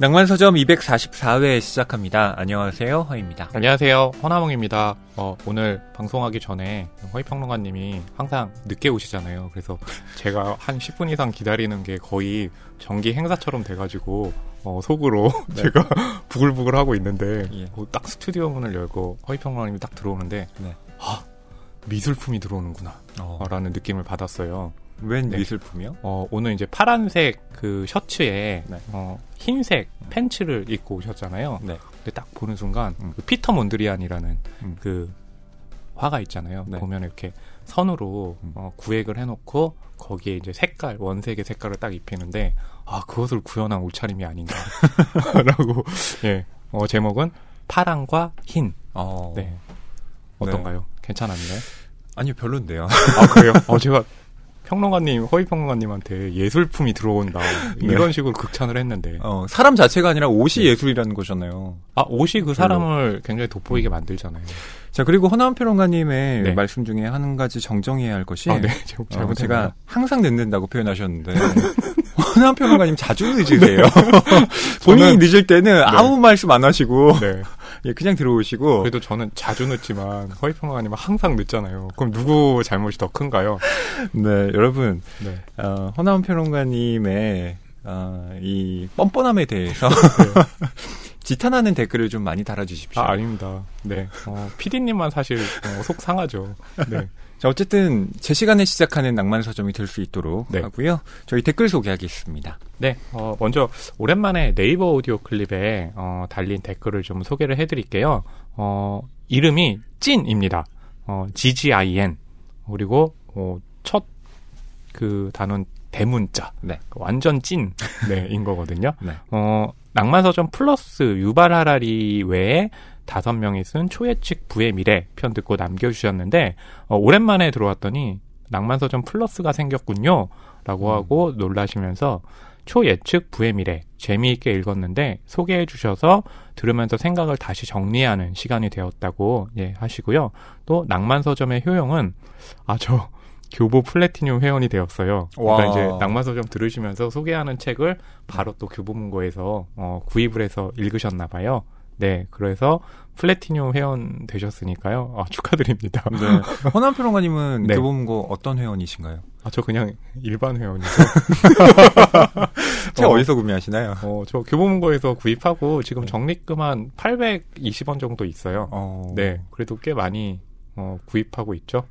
낭만서점 244회 시작합니다. 안녕하세요. 허입니다. 안녕하세요. 허나몽입니다. 어, 오늘 방송하기 전에 허이평론가님이 항상 늦게 오시잖아요. 그래서 제가 한 10분 이상 기다리는 게 거의 정기 행사처럼 돼가지고 어, 속으로 네. 제가 부글부글 하고 있는데 예. 어, 딱 스튜디오 문을 열고 허이평론가님이 딱 들어오는데 네. 아 미술품이 들어오는구나 어. 라는 느낌을 받았어요. 웬 네. 미술품이요? 어, 오늘 이제 파란색 그 셔츠에 네. 어, 흰색 팬츠를 입고 오셨잖아요. 네. 근데 딱 보는 순간 음. 그 피터 몬드리안이라는 음. 그 화가 있잖아요. 네. 보면 이렇게 선으로 음. 어, 구획을 해놓고 거기에 이제 색깔 원색의 색깔을 딱 입히는데 아 그것을 구현한 옷차림이 아닌가라고 예 어, 제목은 파랑과 흰. 어. 네 어떤가요? 네. 괜찮았나요? 아니요 별론데요. 아 그래요? 어 제가 평론가님, 허위 평론가님한테 예술품이 들어온다 네. 이런 식으로 극찬을 했는데 어, 사람 자체가 아니라 옷이 네. 예술이라는 거잖아요. 아 옷이 그 사람을 굉장히 돋보이게 음. 만들잖아요. 자 그리고 허나원 평론가님의 네. 말씀 중에 한 가지 정정해야 할 것이 아, 네. 어, 제가 항상 늦는다고 표현하셨는데 허나원 평론가님 자주 늦으세요. 본인이 늦을 때는 네. 아무 말씀 안 하시고 네. 예, 그냥 들어오시고. 그래도 저는 자주 늦지만 허위 평론가님은 항상 늦잖아요. 그럼 누구 잘못이 더 큰가요? 네, 여러분. 네. 어, 허나운 평론가님의 어, 이 뻔뻔함에 대해서 네. 지탄하는 댓글을 좀 많이 달아주십시오. 아, 아닙니다. 네. 어, PD님만 사실 어, 속 상하죠. 네. 자, 어쨌든 제 시간에 시작하는 낭만 서점이 될 수 있도록 네. 하고요. 저희 댓글 소개하겠습니다. 네. 어, 먼저 오랜만에 네이버 오디오 클립에 어, 달린 댓글을 좀 소개를 해드릴게요. 어, 이름이 찐입니다. 어, GGIN. 그리고 어, 첫그 단원 대문자. 네. 완전 찐. 네, 인 거거든요. 네. 어, 낭만서점 플러스 유발하라리 외에 다섯 명이 쓴 초예측 부의 미래 편 듣고 남겨주셨는데 어, 오랜만에 들어왔더니 낭만서점 플러스가 생겼군요. 라고 음. 하고 놀라시면서 초예측 부의 미래 재미있게 읽었는데 소개해 주셔서 들으면서 생각을 다시 정리하는 시간이 되었다고 예, 하시고요. 또 낭만서점의 효용은 아저 교보 플래티늄 회원이 되었어요. 그러니까 이제 낭만서점 들으시면서 소개하는 책을 바로 또 교보문고에서 어, 구입을 해서 읽으셨나 봐요. 네, 그래서 플래티늄 회원 되셨으니까요. 아, 축하드립니다. 네. 허남 평론가님은 네. 교보문고 어떤 회원이신가요? 아, 저 그냥 일반 회원이죠. 책 어, 디서 구매하시나요? 어, 저 교보문고에서 구입하고 지금 적립금 한 820원 정도 있어요. 어... 네, 그래도 꽤 많이 어, 구입하고 있죠.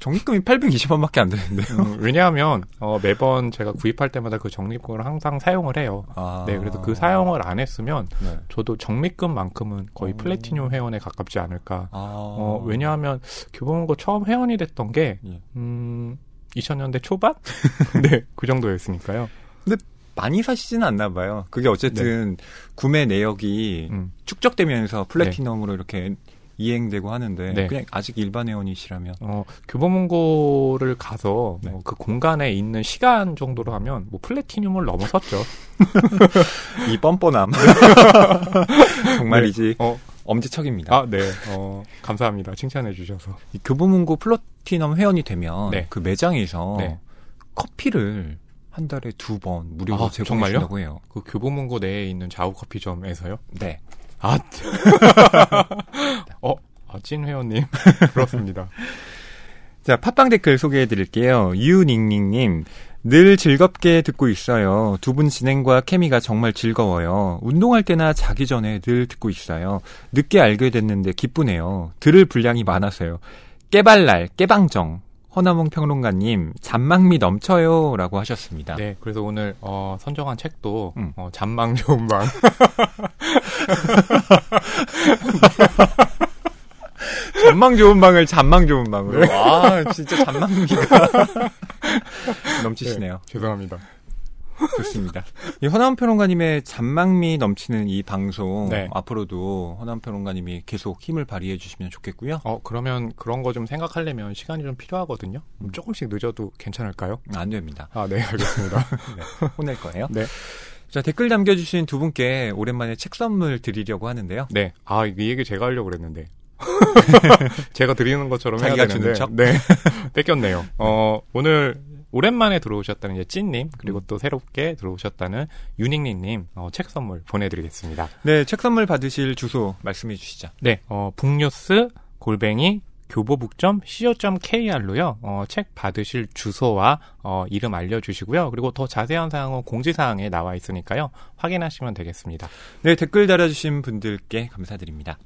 적립금이 820원밖에 안 되는데. 음, 왜냐하면 어, 매번 제가 구입할 때마다 그 적립금을 항상 사용을 해요. 아. 네, 그래서 그 사용을 안 했으면 네. 저도 적립금만큼은 거의 오. 플래티늄 회원에 가깝지 않을까. 아. 어, 왜냐하면 교보문고 처음 회원이 됐던 게 예. 음, 2000년대 초반? 네, 그 정도였으니까요. 근데 많이 사시지는 않나 봐요. 그게 어쨌든 네. 구매 내역이 음. 축적되면서 플래티넘으로 네. 이렇게 이행되고 하는데 네. 그냥 아직 일반 회원이시라면 어, 교보문고를 가서 네. 어, 그 공간에 있는 시간 정도로 하면 뭐 플래티늄을 넘어섰죠. 이 뻔뻔함 정말이지. 네. 어. 엄지척입니다. 아, 네. 어, 감사합니다. 칭찬해 주셔서. 이 교보문고 플래티넘 회원이 되면 네. 그 매장에서 네. 커피를 한 달에 두 번 무료로 아, 제공해준다고 해요. 그 교보문고 내에 있는 자우 커피점에서요? 네. 아, 어, 아, 찐 회원님. 그렇습니다. 자, 팟빵 댓글 소개해 드릴게요. 유닝닝님. 늘 즐겁게 듣고 있어요. 두 분 진행과 케미가 정말 즐거워요. 운동할 때나 자기 전에 늘 듣고 있어요. 늦게 알게 됐는데 기쁘네요. 들을 분량이 많아서요. 깨발랄, 깨방정. 허나몽 평론가님 잔망미 넘쳐요라고 하셨습니다. 네, 그래서 오늘 어, 선정한 책도 음. 어, 잔망 좋은 방. 잔망 좋은 방을 잔망 좋은 방으로. 네. 아, 진짜 잔망미가 넘치시네요. 네, 죄송합니다. 좋습니다. 이 허남 평론가님의 잔망미 넘치는 이 방송 네. 앞으로도 허남 평론가님이 계속 힘을 발휘해 주시면 좋겠고요. 어 그러면 그런 거 좀 생각하려면 시간이 좀 필요하거든요. 음. 조금씩 늦어도 괜찮을까요? 안 됩니다. 아 네 알겠습니다. 네, 혼낼 거예요. 네. 자 댓글 남겨주신 두 분께 오랜만에 책 선물 드리려고 하는데요. 네. 아 이 얘기 제가 하려고 그랬는데. 제가 드리는 것처럼 해야 되는데. 네. 뺏겼네요. 어, 오늘 오랜만에 들어오셨다는 이제 찐님 그리고 음. 또 새롭게 들어오셨다는 유닝닝님 어, 책 선물 보내드리겠습니다. 네, 책 선물 받으실 주소 말씀해 주시죠. 네, 어, 북뉴스 골뱅이 교보북점 co.kr로요. 어, 책 받으실 주소와 어, 이름 알려주시고요. 그리고 더 자세한 사항은 공지사항에 나와 있으니까요. 확인하시면 되겠습니다. 네, 댓글 달아주신 분들께 감사드립니다.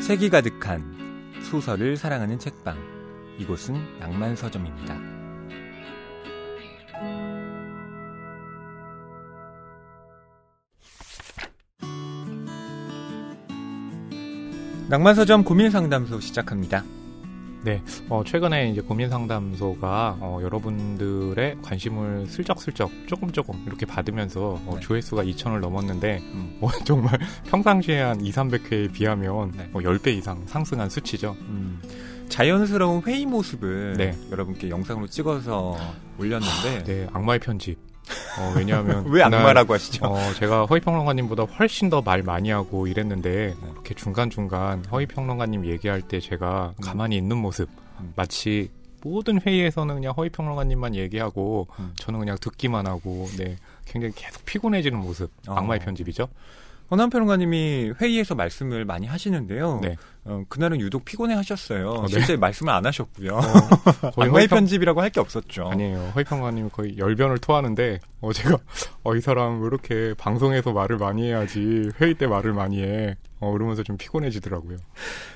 색이 가득한 소설을 사랑하는 책방. 이곳은 낭만서점입니다. 낭만서점 고민상담소 시작합니다. 네, 어, 최근에 이제 고민 상담소가 어, 여러분들의 관심을 슬쩍슬쩍 조금 조금 이렇게 받으면서 어, 네. 조회수가 2천을 넘었는데 음. 어, 정말 평상시에 한 2, 300회에 비하면 네. 어, 10배 이상 상승한 수치죠. 음, 자연스러운 회의 모습을 네. 여러분께 영상으로 찍어서 올렸는데 네, 악마의 편집. 어, 왜냐하면 왜 그날, 악마라고 하시죠? 어, 제가 허위평론가님보다 훨씬 더 말 많이 하고 이랬는데 네. 이렇게 중간 중간 허위평론가님 얘기할 때 제가 음. 가만히 있는 모습 음. 마치 모든 회의에서는 그냥 허위평론가님만 얘기하고 음. 저는 그냥 듣기만 하고 네 굉장히 계속 피곤해지는 모습 어. 악마의 편집이죠. 허남 평론가님이 회의에서 말씀을 많이 하시는데요. 네. 어, 그날은 유독 피곤해 하셨어요. 어, 네. 실제 말씀을 안 하셨고요. 거의 악마의 허위평- 편집이라고 할 게 없었죠. 아니에요. 허위평론가님이 거의 열변을 토하는데 어 제가 어 이 사람 왜 이렇게 방송에서 말을 많이 해야지 회의 때 말을 많이 해. 어 이러면서 좀 피곤해지더라고요.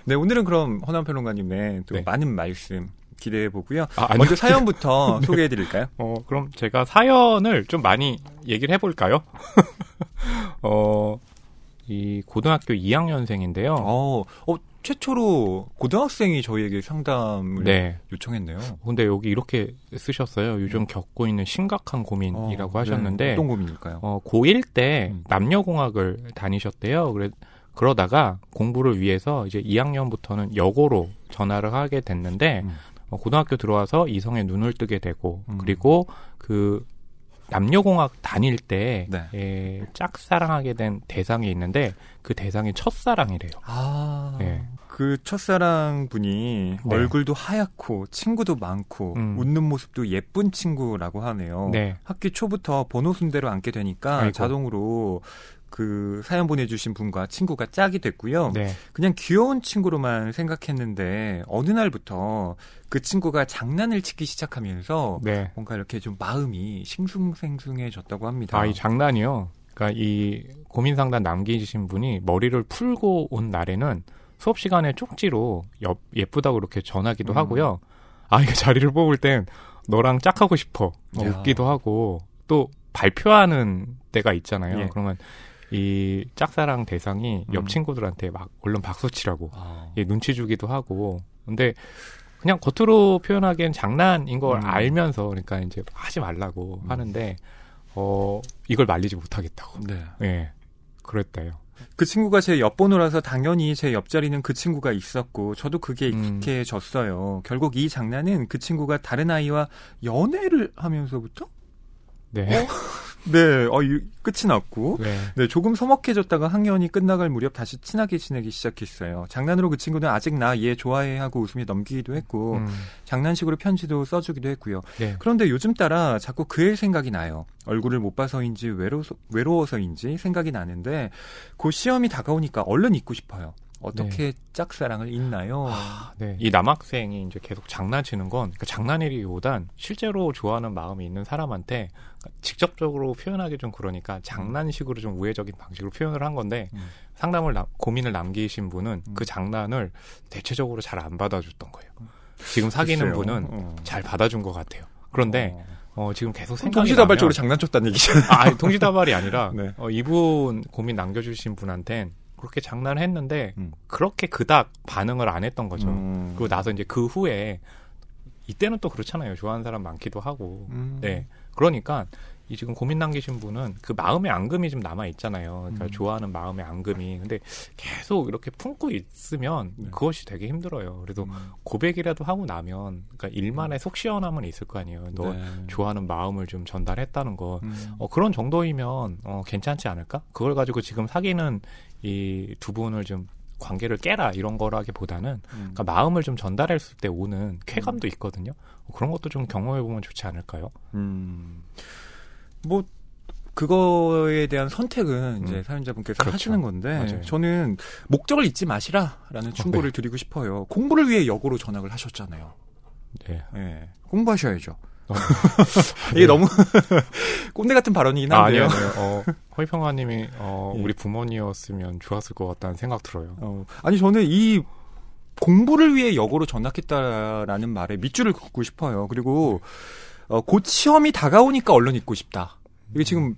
네, 오늘은 그럼 허남 평론가님의 또 네. 많은 말씀 기대해 보고요. 아. 먼저 사연부터 소개해 드릴까요? 어, 그럼 제가 사연을 좀 많이 얘기를 해 볼까요? 어, 이 고등학교 2학년생인데요. 어, 어, 최초로 고등학생이 저희에게 상담을 네. 요청했네요. 근데 여기 이렇게 쓰셨어요. 요즘 겪고 있는 심각한 고민이라고 어, 하셨는데, 네. 어떤 고민일까요? 어, 고1 때 음. 남녀공학을 다니셨대요. 그래, 그러다가 공부를 위해서 이제 2학년부터는 여고로 전화를 하게 됐는데, 음. 어, 고등학교 들어와서 이성에 눈을 뜨게 되고, 음. 그리고 그 남녀공학 다닐 때 네. 예, 짝사랑하게 된 대상이 있는데 그 대상이 첫사랑이래요. 아, 네. 그 첫사랑 분이 네. 얼굴도 하얗고 친구도 많고 음. 웃는 모습도 예쁜 친구라고 하네요. 네. 학기 초부터 번호 순대로 앉게 되니까 아이고. 자동으로 그 사연 보내주신 분과 친구가 짝이 됐고요. 네. 그냥 귀여운 친구로만 생각했는데 어느 날부터 그 친구가 장난을 치기 시작하면서 네. 뭔가 이렇게 좀 마음이 싱숭생숭해졌다고 합니다. 아, 이 장난이요. 그러니까 이 고민 상담 남기신 분이 머리를 풀고 온 날에는 수업 시간에 쪽지로 옆, 예쁘다고 이렇게 전하기도 음. 하고요. 아, 이거 자리를 뽑을 땐 너랑 짝하고 싶어. 뭐 야. 웃기도 하고 또 발표하는 때가 있잖아요. 예. 그러면 이 짝사랑 대상이 옆 음. 친구들한테 막 얼른 박수 치라고 아, 예, 눈치 주기도 하고. 근데 그냥 겉으로 표현하기엔 장난인 걸 음. 알면서 그러니까 이제 하지 말라고 음. 하는데 어 이걸 말리지 못하겠다고. 네. 예. 그랬다요. 그 친구가 제 옆번호라서 당연히 제 옆자리는 그 친구가 있었고 저도 그게 음. 익숙해졌어요. 결국 이 장난은 그 친구가 다른 아이와 연애를 하면서부터 네. 네, 어, 이- 끝이 났고 네. 네, 조금 서먹해졌다가 학년이 끝나갈 무렵 다시 친하게 지내기 시작했어요. 장난으로 그 친구는 아직 나 얘 좋아해 하고 웃으며 넘기기도 했고 음, 장난식으로 편지도 써주기도 했고요. 네. 그런데 요즘 따라 자꾸 그의 생각이 나요. 얼굴을 못 봐서인지 외로워서, 외로워서인지 생각이 나는데 곧 시험이 다가오니까 얼른 잊고 싶어요. 어떻게 짝사랑을 잊나요? 아, 네. 이 남학생이 이제 계속 장난치는 건 그러니까 장난이기보단 실제로 좋아하는 마음이 있는 사람한테 직접적으로 표현하기 좀 그러니까 장난식으로 좀 우회적인 방식으로 표현을 한 건데 음. 상담을 남- 고민을 남기신 분은 음. 그 장난을 대체적으로 잘 안 받아줬던 거예요. 지금 사귀는 글쎄요. 분은 어. 잘 받아준 것 같아요. 그런데 어. 어, 지금 계속 생각이 동시다발적으로 장난쳤다는 얘기잖아요. 아, 아니, 동시다발이 아니라 네. 어, 이분 고민 남겨주신 분한텐 그렇게 장난을 했는데 음. 그렇게 그닥 반응을 안 했던 거죠. 음. 그리고 나서 이제 그 후에 이때는 또 그렇잖아요. 좋아하는 사람 많기도 하고. 음. 네. 그러니까 이 지금 고민 남기신 분은 그 마음의 앙금이 좀 남아 있잖아요. 그러니까 음. 좋아하는 마음의 앙금이. 근데 계속 이렇게 품고 있으면 네. 그것이 되게 힘들어요. 그래도 음. 고백이라도 하고 나면 그러니까 일만의 속 시원함은 있을 거 아니에요. 너 네. 좋아하는 마음을 좀 전달했다는 거. 음. 어, 그런 정도이면 어, 괜찮지 않을까? 그걸 가지고 지금 사귀는 이 두 분을 좀 관계를 깨라 이런 거라기보다는 음. 그러니까 마음을 좀 전달했을 때 오는 쾌감도 있거든요. 그런 것도 좀 경험해 보면 좋지 않을까요? 음. 뭐 그거에 대한 선택은 이제 음. 사연자분께서 그렇죠. 하시는 건데 맞아요. 저는 목적을 잊지 마시라라는 충고를 드리고 싶어요. 공부를 위해 역으로 전학을 하셨잖아요. 네. 예. 공부하셔야죠. 어. 이게 너무 꼰대 같은 발언이긴 아, 한데요. 아니요, 아니요. 어, 허이평화님이 어, 예. 우리 부모님이었으면 좋았을 것 같다는 생각 들어요. 어, 아니 저는 이 공부를 위해 역으로 전학했다라는 말에 밑줄을 긋고 싶어요. 그리고 어, 곧 시험이 다가오니까 얼른 잊고 싶다. 이게 지금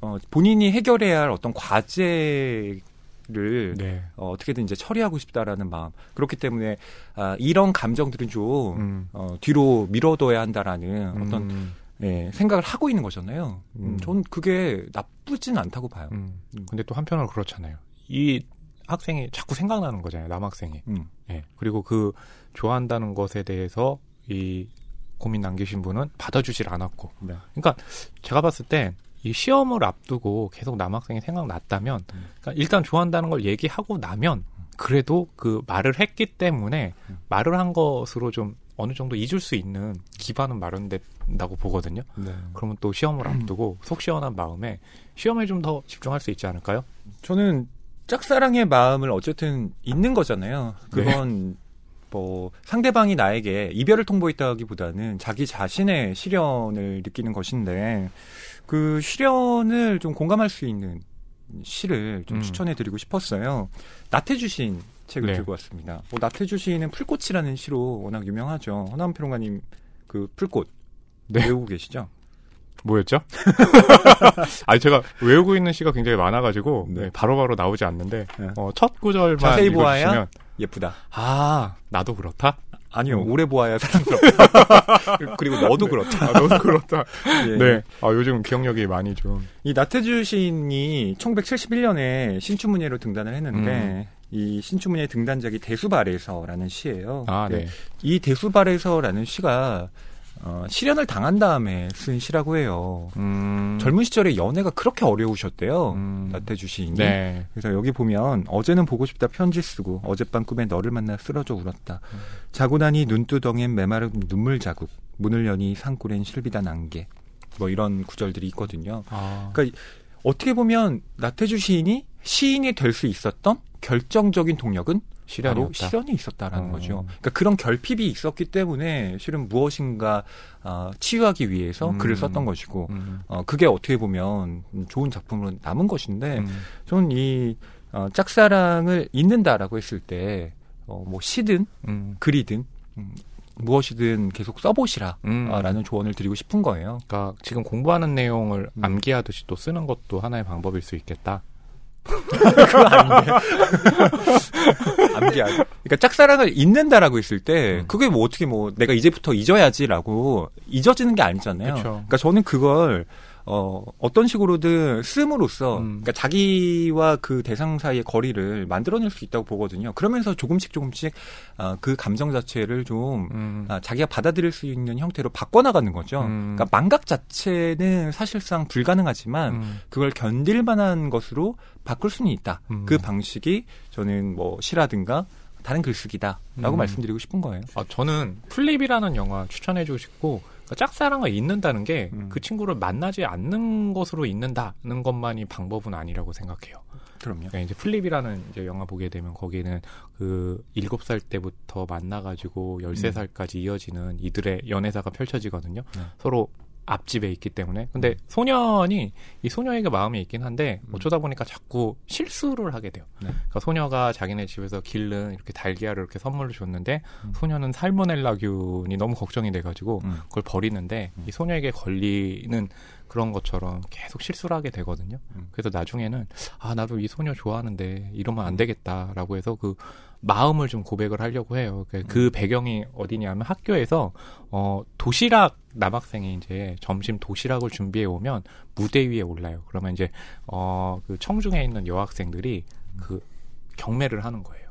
어, 본인이 해결해야 할 어떤 과제 를 네. 어, 어떻게든 이제 처리하고 싶다라는 마음. 그렇기 때문에 아, 이런 감정들은 좀 음. 어, 뒤로 밀어둬야 한다라는 어떤 음, 예, 생각을 하고 있는 거잖아요. 음, 음. 저는 그게 나쁘진 않다고 봐요. 음. 음. 근데 또 한편으로 그렇잖아요. 이 학생이 자꾸 생각나는 거잖아요. 남학생이. 음. 예. 그리고 그 좋아한다는 것에 대해서 이 고민 남기신 분은 받아주질 않았고. 네. 그러니까 제가 봤을 때 이 시험을 앞두고 계속 남학생이 생각났다면, 음. 그러니까 일단 좋아한다는 걸 얘기하고 나면 그래도 그 말을 했기 때문에 음. 말을 한 것으로 좀 어느 정도 잊을 수 있는 기반은 마련된다고 보거든요. 네. 그러면 또 시험을 앞두고 속 시원한 마음에 시험에 좀 더 집중할 수 있지 않을까요? 저는 짝사랑의 마음을 어쨌든 있는 거잖아요. 그건 뭐 상대방이 나에게 이별을 통보했다기보다는 자기 자신의 시련을 느끼는 것인데 그 시련을 좀 공감할 수 있는 시를 좀 음. 추천해드리고 싶었어요. 나태주 시인 책을 네. 들고 왔습니다. 뭐 나태주 시인은 풀꽃이라는 시로 워낙 유명하죠. 허나은 평론가님 그 풀꽃 네. 외우고 계시죠? 뭐였죠? 아니 제가 외우고 있는 시가 굉장히 많아가지고 네. 네, 바로바로 나오지 않는데 네. 어, 첫 구절만 자세히 보아야 예쁘다. 아 나도 그렇다. 아니요, 음. 오래 보아야 사랑스럽다. 그리고 너도 그렇다. 아, 너도 그렇다. 예. 네. 아 요즘 기억력이 많이 좀. 이 나태주 시인이 1971년에 신춘문예로 등단을 했는데 음. 이 신춘문예 등단작이 대수발에서라는 시예요. 아 근데 네. 이 대수발에서라는 시가 어, 실연을 당한 다음에 쓴 시라고 해요. 음. 젊은 시절에 연애가 그렇게 어려우셨대요. 음. 나태주 시인이. 네. 그래서 여기 보면 어제는 보고 싶다 편지 쓰고 어젯밤 꿈에 너를 만나 쓰러져 울었다. 음. 자고 나니 눈두덩엔 메마른 눈물 자국. 문을 여니 산골엔 실비단 안개. 뭐 이런 구절들이 있거든요. 아. 그러니까 어떻게 보면 나태주 시인이 시인이 될 수 있었던 결정적인 동력은 시련이었다. 실현이 있었다라는 어. 거죠. 그러니까 그런 결핍이 있었기 때문에 실은 무엇인가 어, 치유하기 위해서 음. 글을 썼던 것이고 음. 어, 그게 어떻게 보면 좋은 작품으로 남은 것인데 음. 저는 이 어, 짝사랑을 잊는다라고 했을 때 어, 뭐 시든 음. 글이든 음, 무엇이든 계속 써보시라라는 음. 조언을 드리고 싶은 거예요. 그러니까 지금 공부하는 내용을 음. 암기하듯이 또 쓰는 것도 하나의 방법일 수 있겠다. 그거 아닌데. 암기하기. 그러니까 짝사랑을 잊는다라고 했을 때 음. 그게 뭐 어떻게 뭐 내가 이제부터 잊어야지라고 잊어지는 게 아니잖아요. 그쵸. 그러니까 저는 그걸 어 어떤 식으로든 씀으로써 음. 그러니까 자기와 그 대상 사이의 거리를 만들어낼 수 있다고 보거든요. 그러면서 조금씩 조금씩 어, 그 감정 자체를 좀 음. 아, 자기가 받아들일 수 있는 형태로 바꿔나가는 거죠. 음. 그러니까 망각 자체는 사실상 불가능하지만 음. 그걸 견딜 만한 것으로 바꿀 수는 있다. 음. 그 방식이 저는 뭐 시라든가 다른 글쓰기다라고 음. 말씀드리고 싶은 거예요. 아, 저는 플립이라는 영화 추천해주고 싶고 그러니까 짝사랑을 잊는다는 게그 음. 친구를 만나지 않는 것으로 잊는다는 것만이 방법은 아니라고 생각해요. 그럼요. 그러니까 이제 플립이라는 이제 영화 보게 되면 거기는 그 일곱 살 때부터 만나가지고 열세 살까지 이어지는 이들의 연애사가 펼쳐지거든요. 네. 서로 앞집에 있기 때문에. 근데 소년이 이 소녀에게 마음이 있긴 한데 음. 어쩌다 보니까 자꾸 실수를 하게 돼요. 네. 그러니까 소녀가 자기네 집에서 기른 이렇게 달걀을 이렇게 선물로 줬는데 음. 소년은 살모넬라균이 너무 걱정이 돼가지고 음. 그걸 버리는데 음. 이 소녀에게 걸리는 그런 것처럼 계속 실수를 하게 되거든요. 음. 그래서 나중에는 아 나도 이 소녀 좋아하는데 이러면 안 되겠다라고 해서 그 마음을 좀 고백을 하려고 해요. 그, 그 배경이 어디냐면 학교에서 어 도시락 남학생이 이제 점심 도시락을 준비해 오면 무대 위에 올라요. 그러면 이제 어그 청중에 있는 여학생들이 그 경매를 하는 거예요.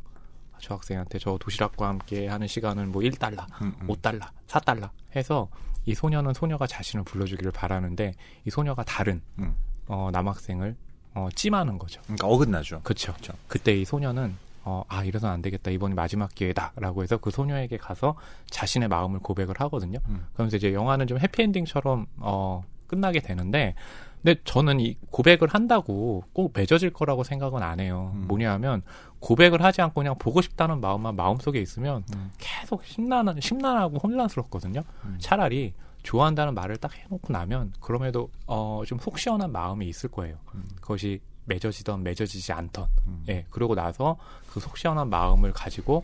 저 학생한테 저 도시락과 함께 하는 시간은 뭐 1달러, 음, 음. 5달러, 4달러 해서 이 소녀는 소녀가 자신을 불러주기를 바라는데 이 소녀가 다른 음. 어, 남학생을 어, 찜하는 거죠. 그러니까 어긋나죠. 그렇죠. 그때 이 소녀는 어, 아, 이래서는 안 되겠다. 이번이 마지막 기회다. 라고 해서 그 소녀에게 가서 자신의 마음을 고백을 하거든요. 음. 그러면서 이제 영화는 좀 해피엔딩처럼, 어, 끝나게 되는데, 근데 저는 이 고백을 한다고 꼭 맺어질 거라고 생각은 안 해요. 음. 뭐냐 하면, 고백을 하지 않고 그냥 보고 싶다는 마음만 마음속에 있으면 음. 계속 심란, 심란하고 혼란스럽거든요. 음. 차라리 좋아한다는 말을 딱 해놓고 나면, 그럼에도, 어, 좀 속 시원한 마음이 있을 거예요. 음. 그것이 맺어지던 맺어지지 않던. 음. 예, 그러고 나서 그 속 시원한 마음을 가지고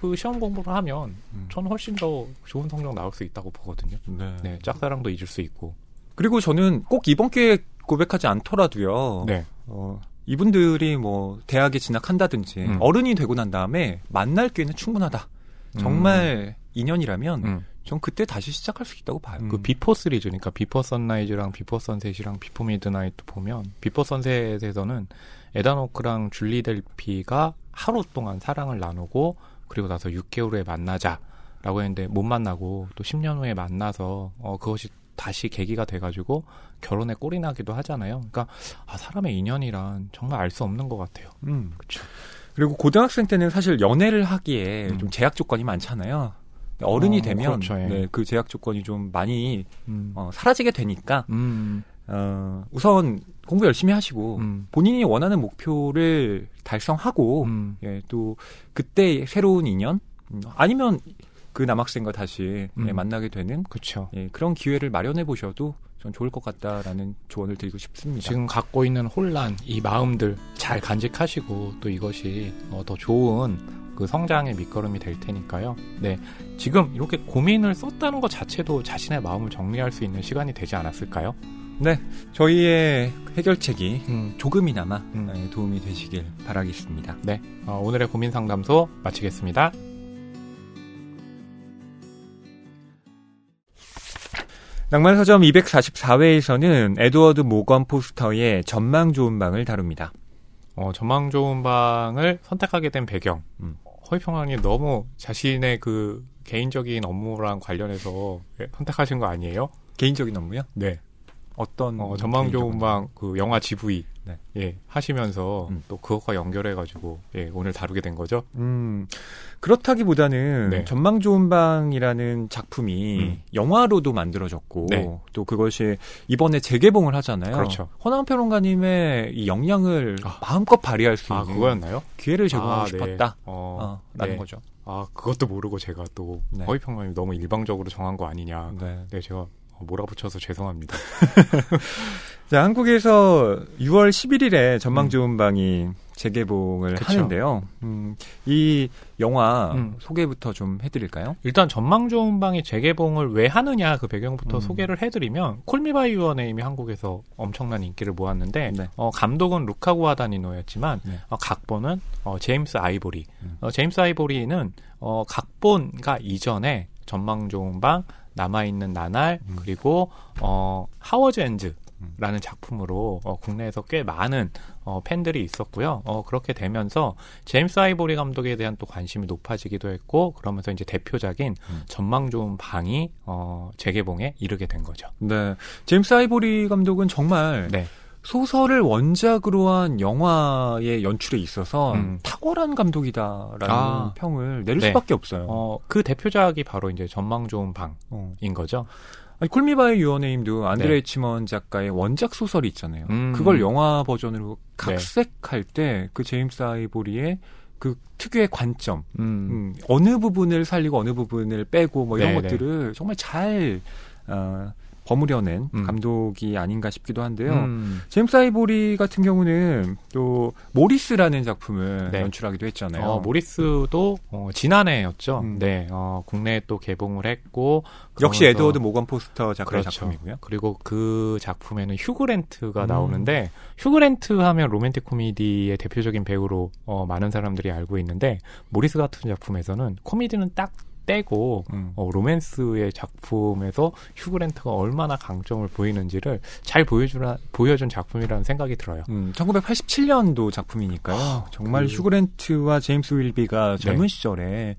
그 시험 공부를 하면 음. 저는 훨씬 더 좋은 성적 나올 수 있다고 보거든요. 네. 네, 짝사랑도 잊을 수 있고. 그리고 저는 꼭 이번 기회에 고백하지 않더라도요. 네, 어, 이분들이 뭐 대학에 진학한다든지 음. 어른이 되고 난 다음에 만날 기회는 충분하다. 정말 인연이라면 음. 전 그때 다시 시작할 수 있다고 봐요. 그 비포 시리즈, 그러니까 비포 선라이즈랑 비포 선셋이랑 비포 미드나잇 보면 비포 선셋에서는 에단 호크랑 줄리 델피가 하루 동안 사랑을 나누고 그리고 나서 6개월 후에 만나자라고 했는데 못 만나고 또 10년 후에 만나서 어 그것이 다시 계기가 돼가지고 결혼에 골인하기도 하잖아요. 그러니까 아, 사람의 인연이란 정말 알 수 없는 것 같아요. 음. 그쵸. 그리고 고등학생 때는 사실 연애를 하기에 음. 좀 제약 조건이 많잖아요. 어른이 어, 되면 그렇죠, 예. 네, 그 제약 조건이 좀 많이 음. 어, 사라지게 되니까 음, 어, 우선 공부 열심히 하시고 음, 본인이 원하는 목표를 달성하고 음, 예, 또 그때 새로운 인연 음, 아니면 그 남학생과 다시 예, 음. 만나게 되는 그렇죠. 예, 그런 기회를 마련해 보셔도 전 좋을 것 같다라는 조언을 드리고 싶습니다. 지금 갖고 있는 혼란, 이 마음들 잘 간직하시고 또 이것이 어, 더 좋은 그 성장의 밑거름이 될 테니까요. 네, 지금 이렇게 고민을 썼다는 것 자체도 자신의 마음을 정리할 수 있는 시간이 되지 않았을까요? 네, 저희의 해결책이 음, 조금이나마 음. 예, 도움이 되시길 바라겠습니다. 네, 어, 오늘의 고민 상담소 마치겠습니다. 낭만 서점 244회에서는 에드워드 모건 포스터의 전망 좋은 방을 다룹니다. 어, 전망 좋은 방을 선택하게 된 배경. 음. 허위평론이 너무 자신의 그 개인적인 업무랑 관련해서 예, 선택하신 거 아니에요? 개인적인 업무요? 네. 어떤 어, 전망 좋은 방 그 영화 GV 네. 예, 하시면서 음. 또 그것과 연결해 가지고 예, 오늘 다루게 된 거죠. 음, 그렇다기보다는 네. 전망 좋은 방이라는 작품이 음. 영화로도 만들어졌고 네. 또 그것이 이번에 재개봉을 하잖아요. 그렇죠. 허나운 평론가님의 이 역량을 아. 마음껏 발휘할 수 아, 있는 그거였나요? 기회를 제공하고 아, 네. 싶었다. 어, 어, 라는 네. 거죠. 아, 그것도 모르고 제가 또 네. 허위 평론이 너무 일방적으로 정한 거 아니냐. 네. 네, 제가 몰아붙여서 죄송합니다. 자, 한국에서 6월 11일에 전망 음. 좋은 방이 재개봉을 그쵸. 하는데요. 음, 이 영화 음. 소개부터 좀 해드릴까요? 일단 전망 좋은 방이 재개봉을 왜 하느냐 그 배경부터 음. 소개를 해드리면 콜미바이 유어네임이 한국에서 엄청난 인기를 모았는데 네. 어, 감독은 루카 구아다니노였지만 네. 어, 각본은 어, 제임스 아이보리. 음. 어, 제임스 아이보리는 어, 각본가 이전에 전망 좋은 방 남아있는 나날 음. 그리고 어, 하워즈 엔즈 음. 라는 작품으로 어, 국내에서 꽤 많은 어, 팬들이 있었고요. 어, 그렇게 되면서 제임스 아이보리 감독에 대한 또 관심이 높아지기도 했고 그러면서 이제 대표작인 음. 전망 좋은 방이 어, 재개봉에 이르게 된 거죠. 네. 제임스 아이보리 감독은 정말 네. 소설을 원작으로 한 영화의 연출에 있어서 음. 탁월한 감독이다라는 아. 평을 내릴 네. 수밖에 없어요. 어, 그 대표작이 바로 이제 전망 좋은 방인 어. 거죠. 아니, 콜미바의 유어네임도 안드레 치먼 작가의 원작 소설이 있잖아요. 네. 음. 그걸 영화 버전으로 각색할 때 그 제임스 아이보리의 그 특유의 관점, 음. 음, 어느 부분을 살리고 어느 부분을 빼고 뭐 이런 네네. 것들을 정말 잘 어, 버무려낸 음. 감독이 아닌가 싶기도 한데요. 음. 제임스 아이보리 같은 경우는 또 모리스라는 작품을 네. 연출하기도 했잖아요. 어, 모리스도 어, 지난해였죠. 음. 네, 어, 국내에 또 개봉을 했고 역시 에드워드 모건 포스터 작가의 그렇죠. 작품이고요. 그리고 그 작품에는 휴그랜트가 음. 나오는데 휴그랜트 하면 로맨틱 코미디의 대표적인 배우로 어, 많은 사람들이 알고 있는데 모리스 같은 작품에서는 코미디는 딱 떼고 음. 어, 로맨스의 작품에서 휴그랜트가 얼마나 강점을 보이는지를 잘 보여주라, 보여준 작품이라는 생각이 들어요. 음, 1987년도 작품이니까요. 정말 그- 휴그랜트와 제임스 윌비가 젊은 네. 시절에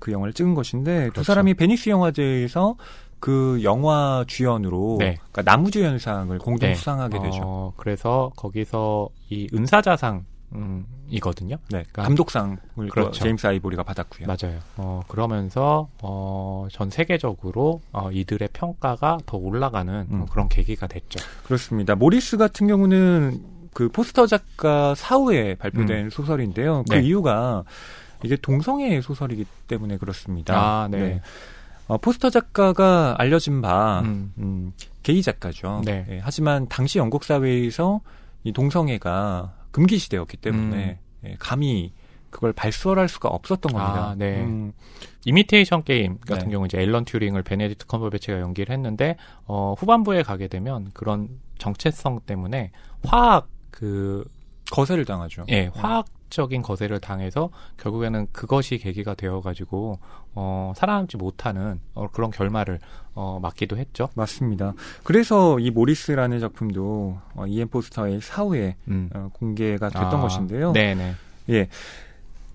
그 영화를 찍은 것인데 두 그렇죠. 사람이 베니스 영화제에서 그 영화 주연으로 네. 그러니까 남우주연상을 공동 네. 수상하게 되죠. 어, 그래서 거기서 이 은사자상 음, 이거든요. 네, 그러니까 감독상을 또 그렇죠. 제임스 아이보리가 받았고요. 맞아요. 어, 그러면서 어, 전 세계적으로 어, 이들의 평가가 더 올라가는 음. 어, 그런 계기가 됐죠. 그렇습니다. 모리스 같은 경우는 그 포스터 작가 사후에 발표된 소설인데요. 그 네. 이유가 이게 동성애 소설이기 때문에 그렇습니다. 아, 네. 어, 포스터 작가가 알려진 바 음. 음, 게이 작가죠. 네. 예, 하지만 당시 영국 사회에서 이 동성애가 금기시되었기 때문에 예, 감히 그걸 발설할 수가 없었던 겁니다. 아, 네. 음, 이미테이션 게임 같은 네. 경우 이제 앨런 튜링을 베네딕트 컴버배치가 연기를 했는데 어, 후반부에 가게 되면 그런 정체성 때문에 화학 그 거세를 당하죠. 예, 화학 적인 거세를 당해서 결국에는 그것이 계기가 되어가지고 어, 살아남지 못하는 어, 그런 결말을 어, 맞기도 했죠. 맞습니다. 그래서 이 모리스라는 작품도 어, 이엔 포스터의 사후에 음. 어, 공개가 됐던 아, 것인데요. 네네. 예.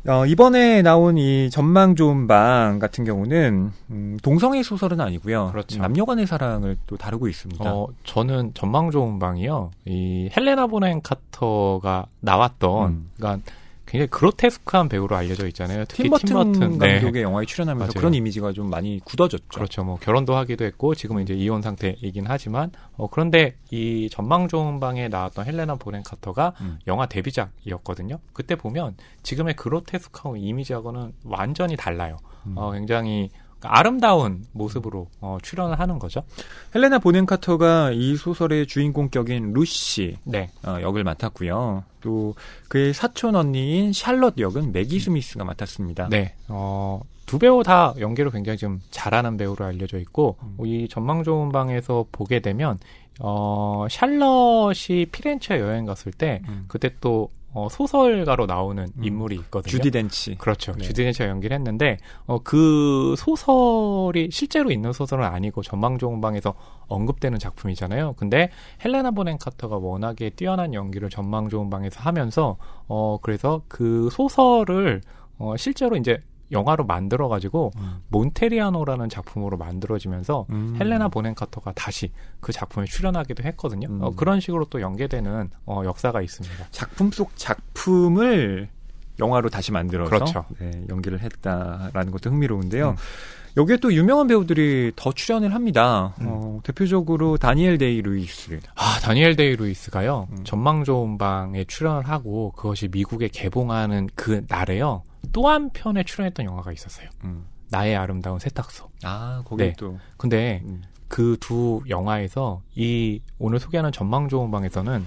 어, 이번에 나온 이 전망 좋은 방 같은 경우는 음, 동성애 소설은 아니고요. 그렇죠. 남녀간의 사랑을 또 다루고 있습니다. 어, 저는 전망 좋은 방이요. 이 헬레나 보넨 카터가 나왔던, 음. 그러니까 굉장히 그로테스크한 배우로 알려져 있잖아요. 특히 팀 버튼, 팀 버튼. 네. 감독의 영화에 출연하면서 맞아요. 그런 이미지가 좀 많이 굳어졌죠. 그렇죠. 뭐 결혼도 하기도 했고 지금은 이제 이혼 상태이긴 하지만 어, 그런데 이 전망 좋은 방에 나왔던 헬레나 보넨 카터가 음. 영화 데뷔작이었거든요. 그때 보면 지금의 그로테스크한 이미지하고는 완전히 달라요. 음. 어, 굉장히 아름다운 모습으로 어, 출연을 하는 거죠. 헬레나 보넨 카터가 이 소설의 주인공격인 루시 네. 어, 역을 맡았고요. 또 그의 사촌 언니인 샬럿 역은 매기 스미스가 맡았습니다. 네. 어, 두 배우 다 연기를 굉장히 좀 잘하는 배우로 알려져 있고, 음. 이 전망 좋은 방에서 보게 되면, 어, 샬럿이 피렌체 여행 갔을 때, 음. 그때 또, 어, 소설가로 나오는 음. 인물이 있거든요. 주디 덴치. 그렇죠. 네. 주디 덴치가 연기를 했는데, 어, 그 소설이 실제로 있는 소설은 아니고 전망 좋은 방에서 언급되는 작품이잖아요. 근데 헬레나 보넘 카터가 워낙에 뛰어난 연기를 전망 좋은 방에서 하면서, 어, 그래서 그 소설을, 어, 실제로 이제 영화로 만들어가지고, 음. 몬테리아노라는 작품으로 만들어지면서, 음. 헬레나 보넘 카터가 다시 그 작품에 출연하기도 했거든요. 음. 어, 그런 식으로 또 연계되는, 어, 역사가 있습니다. 작품 속 작품을 영화로 다시 만들어서 그렇죠. 네, 연기를 했다라는 것도 흥미로운데요. 음. 여기에 또 유명한 배우들이 더 출연을 합니다. 음. 어, 대표적으로 다니엘 데이 루이스. 아, 다니엘 데이 루이스가요. 음. 전망 좋은 방에 출연을 하고 그것이 미국에 개봉하는 그 날에요. 또 한 편에 출연했던 영화가 있었어요. 음. 나의 아름다운 세탁소. 아, 거기 네. 또. 근데 음. 그두 영화에서 이 오늘 소개하는 전망 좋은 방에서는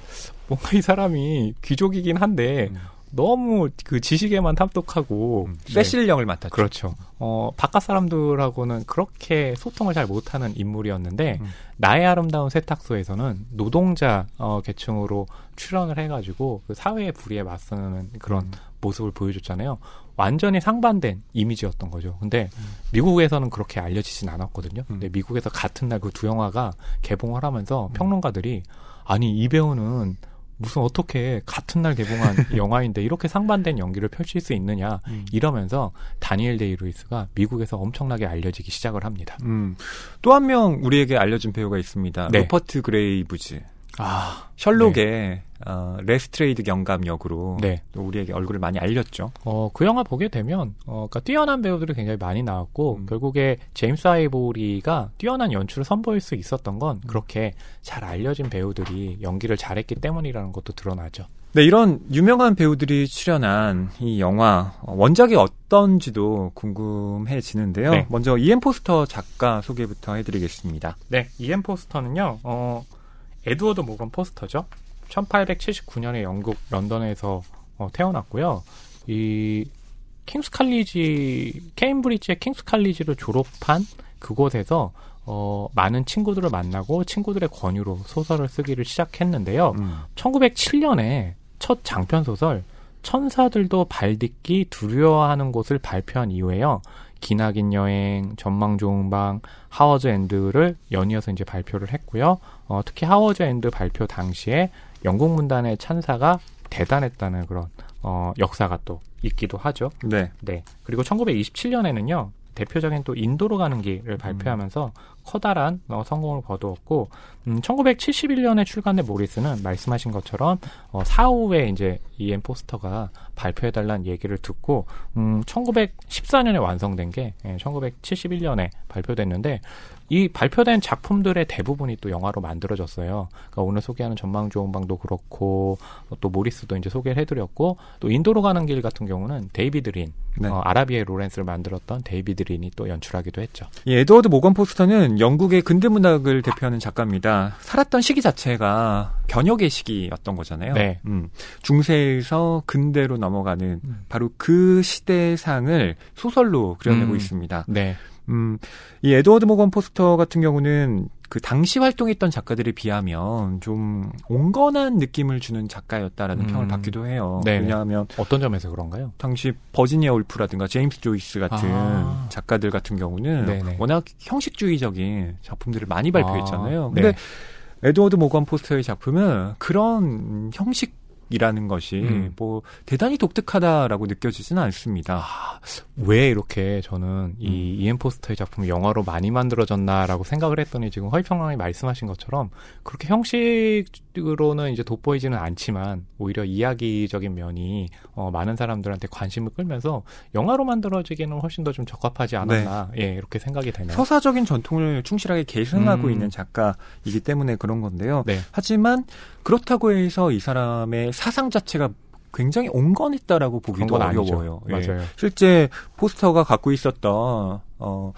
뭔가 이 사람이 귀족이긴 한데 음. 너무 그 지식에만 탐독하고 음. 네. 세실 역을 맡았죠. 그렇죠. 어, 바깥 사람들하고는 그렇게 소통을 잘 못하는 인물이었는데, 음. 나의 아름다운 세탁소에서는 노동자 어, 계층으로 출연을 해가지고 그 사회의 불의에 맞서는 그런 음. 모습을 보여줬잖아요. 완전히 상반된 이미지였던 거죠. 근데 음. 미국에서는 그렇게 알려지진 않았거든요. 음. 근데 미국에서 같은 날 그 두 영화가 개봉을 하면서 평론가들이 아니 이 배우는 무슨 어떻게 같은 날 개봉한 영화인데 이렇게 상반된 연기를 펼칠 수 있느냐 음. 이러면서 다니엘 데이 루이스가 미국에서 엄청나게 알려지기 시작을 합니다. 음. 또 한 명 우리에게 알려진 배우가 있습니다. 네. 루퍼트 그레이브즈. 아, 셜록의 어, 레스트레이드 경감 역으로 네. 또 우리에게 얼굴을 많이 알렸죠. 어, 그 영화 보게 되면, 어, 그니까 뛰어난 배우들이 굉장히 많이 나왔고, 음. 결국에 제임스 아이보리가 뛰어난 연출을 선보일 수 있었던 건 그렇게 잘 알려진 배우들이 연기를 잘했기 때문이라는 것도 드러나죠. 네, 이런 유명한 배우들이 출연한 이 영화 어, 원작이 어떤지도 궁금해지는데요. 네. 먼저 E.M. 포스터 작가 소개부터 해드리겠습니다. 네, E.M. 포스터는요, 어, 에드워드 모건 포스터죠. 1879년에 영국 런던에서 어, 태어났고요. 이 킹스 칼리지 케임브리지의 킹스 칼리지를 졸업한 그곳에서 어, 많은 친구들을 만나고 친구들의 권유로 소설을 쓰기를 시작했는데요. 음. 1907년에 첫 장편 소설 천사들도 발딛기 두려워하는 곳을 발표한 이후에요. 기나긴 여행, 전망 좋은 방, 하워즈 엔드를 연이어서 이제 발표를 했고요. 어, 특히 하워즈 엔드 발표 당시에 영국 문단의 찬사가 대단했다는 그런 어, 역사가 또 있기도 하죠. 네. 네. 그리고 1927년에는요. 대표적인 또 인도로 가는 길을 발표하면서 커다란 어, 성공을 거두었고 음, 1971년에 출간된 모리스는 말씀하신 것처럼 어, 사후에 이제 E.M. 포스터가 발표해달라는 얘기를 듣고 음, 1914년에 완성된 게 예, 1971년에 발표됐는데 이 발표된 작품들의 대부분이 또 영화로 만들어졌어요. 그러니까 오늘 소개하는 전망 좋은 방도 그렇고 또 모리스도 이제 소개를 해드렸고 또 인도로 가는 길 같은 경우는 데이비드 린, 네. 어, 아라비아의 로렌스를 만들었던 데이비드 린이 또 연출하기도 했죠. 이 에드워드 모건 포스터는 영국의 근대 문학을 대표하는 작가입니다. 살았던 시기 자체가 변혁의 시기였던 거잖아요. 네. 음, 중세에서 근대로 넘어가는 음. 바로 그 시대상을 소설로 그려내고 음. 있습니다. 네, 음, 이 에드워드 모건 포스터 같은 경우는 그 당시 활동했던 작가들에 비하면 좀 온건한 느낌을 주는 작가였다라는 음. 평을 받기도 해요. 네네. 왜냐하면 어떤 점에서 그런가요? 당시 버지니아 울프라든가 제임스 조이스 같은 아. 작가들 같은 경우는 네네. 워낙 형식주의적인 작품들을 많이 발표했잖아요. 아, 근데 네. 에드워드 모건 포스터의 작품은 그런 형식 이라는 것이 음. 뭐 대단히 독특하다라고 느껴지지는 않습니다. 왜 이렇게 저는 이 음. 이엔 포스터의 작품이 영화로 많이 만들어졌나라고 생각을 했더니 지금 허이평랑이 말씀하신 것처럼 그렇게 형식으로는 이제 돋보이지는 않지만 오히려 이야기적인 면이 어, 많은 사람들한테 관심을 끌면서 영화로 만들어지기는 훨씬 더 좀 적합하지 않았나 예 이렇게 생각이 되네요. 서사적인 전통을 충실하게 계승하고 음. 있는 작가이기 때문에 그런 건데요. 네, 하지만 그렇다고 해서 이 사람의 사상 자체가 굉장히 온건했다라고 보기도. 어려워요. 예. 맞아요. 실제 포스터가 갖고 있었던 어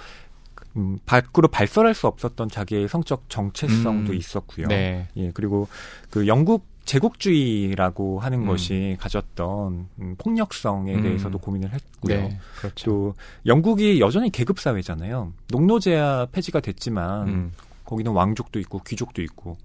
음, 밖으로 발설할 수 없었던 자기의 성적 정체성도 음. 있었고요. 네, 예, 그리고 그 영국 제국주의라고 하는 음. 것이 가졌던 음, 폭력성에 음. 대해서도 고민을 했고요. 네, 그렇죠. 또 영국이 여전히 계급 사회잖아요. 농노제야 폐지가 됐지만 음, 거기는 왕족도 있고 귀족도 있고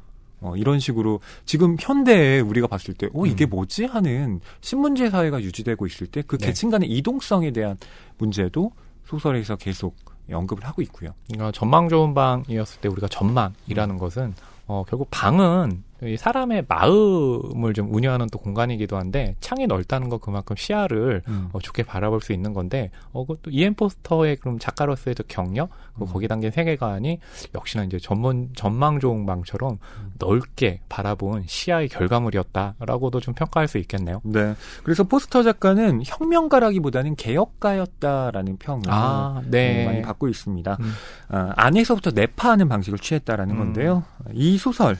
어, 이런 식으로 지금 현대에 우리가 봤을 때, 어, 이게 음. 뭐지? 하는 신문제 사회가 유지되고 있을 때그 네. 계층 간의 이동성에 대한 문제도 소설에서 계속 언급을 하고 있고요. 그러니까 전망 좋은 방이었을 때 우리가 전망이라는 것은 어, 결국 방은 이 사람의 마음을 좀 운영하는 또 공간이기도 한데 창이 넓다는 거 그만큼 시야를 어, 좋게 바라볼 수 있는 건데 어, 그것도 이엔 포스터의 그럼 작가로서의 또 경력 음. 거기 담긴 세계관이 역시나 이제 전문 전망 좋은 방처럼 음. 넓게 바라본 시야의 결과물이었다라고도 좀 평가할 수 있겠네요. 네. 그래서 포스터 작가는 혁명가라기보다는 개혁가였다라는 평을 아, 음, 네. 많이 받고 있습니다. 음. 아, 안에서부터 내파하는 방식을 취했다라는 음. 건데요. 이 소설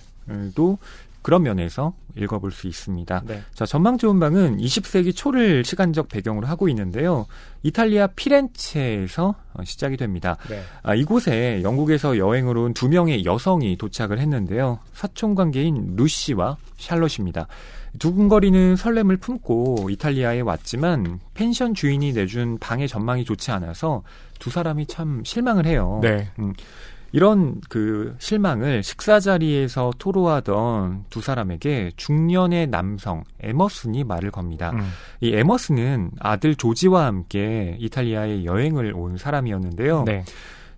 도 그런 면에서 읽어볼 수 있습니다. 네. 자, 전망 좋은 방은 20세기 초를 시간적 배경으로 하고 있는데요. 이탈리아 피렌체에서 어, 시작이 됩니다. 네. 아, 이곳에 영국에서 여행으로 온 두 명의 여성이 도착을 했는데요. 사촌 관계인 루시와 샬롯입니다. 두근거리는 설렘을 품고 이탈리아에 왔지만 펜션 주인이 내준 방의 전망이 좋지 않아서 두 사람이 참 실망을 해요. 네. 이런 그 실망을 식사 자리에서 토로하던 두 사람에게 중년의 남성 에머슨이 말을 겁니다. 음. 이 에머슨은 아들 조지와 함께 이탈리아에 여행을 온 사람이었는데요. 네.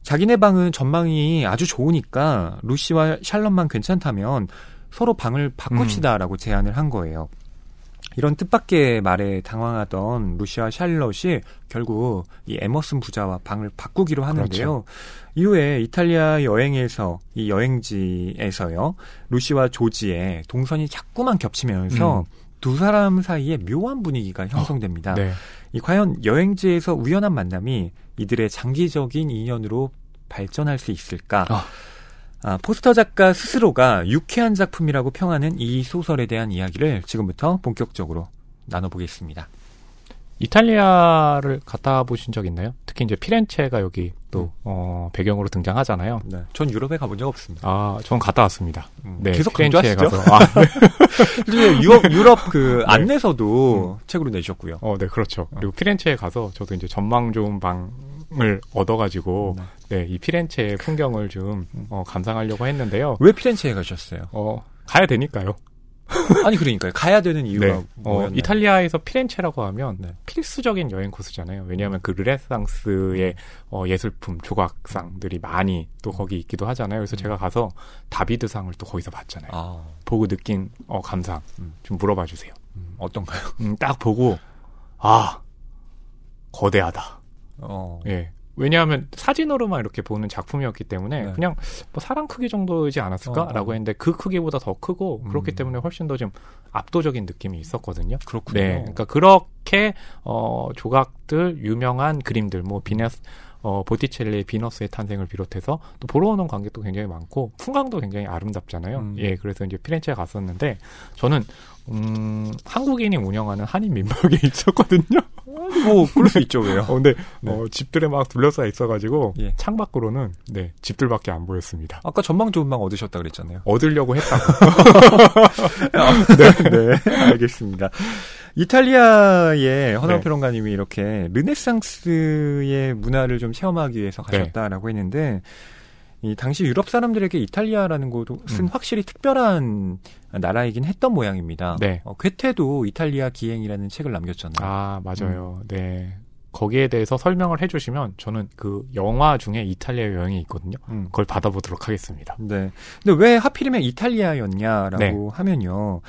자기네 방은 전망이 아주 좋으니까 루시와 샬럿만 괜찮다면 서로 방을 바꿉시다라고 제안을 한 거예요. 이런 뜻밖의 말에 당황하던 루시와 샬럿이 결국 이 에머슨 부자와 방을 바꾸기로 하는데요. 이후에 이탈리아 여행에서 이 여행지에서요 루시와 조지의 동선이 자꾸만 겹치면서 음. 두 사람 사이에 묘한 분위기가 형성됩니다. 네. 이 과연 여행지에서 우연한 만남이 이들의 장기적인 인연으로 발전할 수 있을까? 아. 아, 포스터 작가 스스로가 유쾌한 작품이라고 평하는 이 소설에 대한 이야기를 지금부터 본격적으로 나눠보겠습니다. 이탈리아를 갔다 보신 적 있나요? 특히 이제 피렌체가 여기 또 음. 어, 배경으로 등장하잖아요. 네, 전 유럽에 가본 적 없습니다. 아, 전 갔다 왔습니다. 음, 네, 계속 피렌체에 강조하시죠? 가서. 아, 네. 유럽, 유럽 그 네. 안내서도 책으로 내셨고요. 어, 네, 그렇죠. 그리고 피렌체에 가서 저도 이제 전망 좋은 방을 얻어가지고 네, 이 피렌체의 풍경을 좀 어, 감상하려고 했는데요. 왜 피렌체에 가셨어요? 어, 가야 되니까요. 아니 그러니까요. 가야 되는 이유가 네. 어? 이탈리아에서 피렌체라고 하면 네. 필수적인 여행 코스잖아요. 왜냐하면 그 르네상스의 어, 예술품 조각상들이 많이 또 거기 있기도 하잖아요. 그래서 제가 가서 다비드상을 또 거기서 봤잖아요. 아, 보고 느낀 어, 감상 음. 좀 물어봐 주세요. 음, 어떤가요? 음, 딱 보고 아 거대하다. 어, 예. 왜냐하면 사진으로만 이렇게 보는 작품이었기 때문에 네. 그냥 뭐 사람 크기 정도이지 않았을까라고 어, 어. 했는데 그 크기보다 더 크고 그렇기 음. 때문에 훨씬 더 좀 압도적인 느낌이 있었거든요. 그렇군요. 네, 그러니까 그렇게 어 조각들 유명한 그림들 뭐 비너스 어 보티첼리의 비너스의 탄생을 비롯해서 또 보러 오는 관객도 굉장히 많고 풍광도 굉장히 아름답잖아요. 음. 예, 그래서 이제 피렌체에 갔었는데 저는 음 한국인이 운영하는 한인 민박에 있었거든요. 뭐 그럴 수 있죠 왜요? 어, 근데 네. 어, 집들에 막 둘러싸여 있어가지고 예. 창 밖으로는 네 집들밖에 안 보였습니다. 아까 전망 좋은 방 얻으셨다 그랬잖아요. 얻으려고 했다고. 네, 네, 알겠습니다. 이탈리아의 허나 네. 평론가님이 이렇게 르네상스의 문화를 좀 체험하기 위해서 네. 가셨다라고 했는데 이 당시 유럽 사람들에게 이탈리아라는 곳은 음. 확실히 특별한 나라이긴 했던 모양입니다. 네. 어, 괴테도 이탈리아 기행이라는 책을 남겼잖아요. 아 맞아요. 네. 거기에 대해서 설명을 해주시면 저는 그 영화 중에 이탈리아 여행이 있거든요. 음. 그걸 받아보도록 하겠습니다. 네. 근데 왜 하필이면 이탈리아였냐라고 네. 하면요.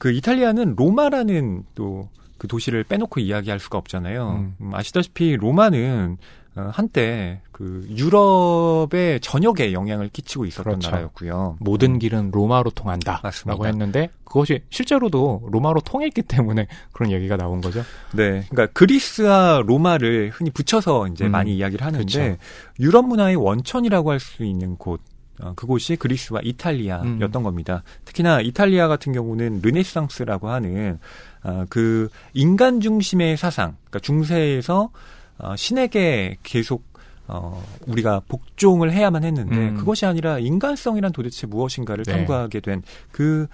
그 이탈리아는 로마라는 또 그 도시를 빼놓고 이야기할 수가 없잖아요. 음. 음, 아시다시피 로마는 어, 한때 그 유럽의 전역에 영향을 끼치고 있었던 그렇죠. 나라였고요. 모든 길은 로마로 통한다라고 맞습니다. 했는데 그것이 실제로도 로마로 통했기 때문에 그런 얘기가 나온 거죠. 네. 그러니까 그리스와 로마를 흔히 붙여서 이제 음, 많이 이야기를 하는데 그쵸. 유럽 문화의 원천이라고 할 수 있는 곳 어, 그곳이 그리스와 이탈리아였던 음. 겁니다. 특히나 이탈리아 같은 경우는 르네상스라고 하는 어, 그 인간 중심의 사상, 그러니까 중세에서 어, 신에게 계속 어, 우리가 복종을 해야만 했는데 음. 그것이 아니라 인간성이란 도대체 무엇인가를 네. 탐구하게 된그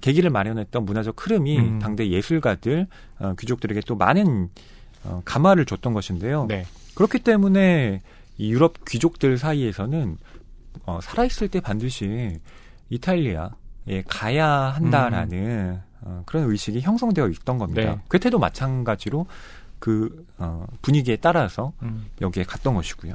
계기를 마련했던 문화적 흐름이 음. 당대 예술가들, 어, 귀족들에게 또 많은 어, 감화를 줬던 것인데요. 네. 그렇기 때문에 이 유럽 귀족들 사이에서는 어, 살아있을 때 반드시 이탈리아에 가야 한다라는 어, 그런 의식이 형성되어 있던 겁니다. 네. 괴테도 마찬가지로 그 어, 분위기에 따라서 음. 여기에 갔던 것이고요.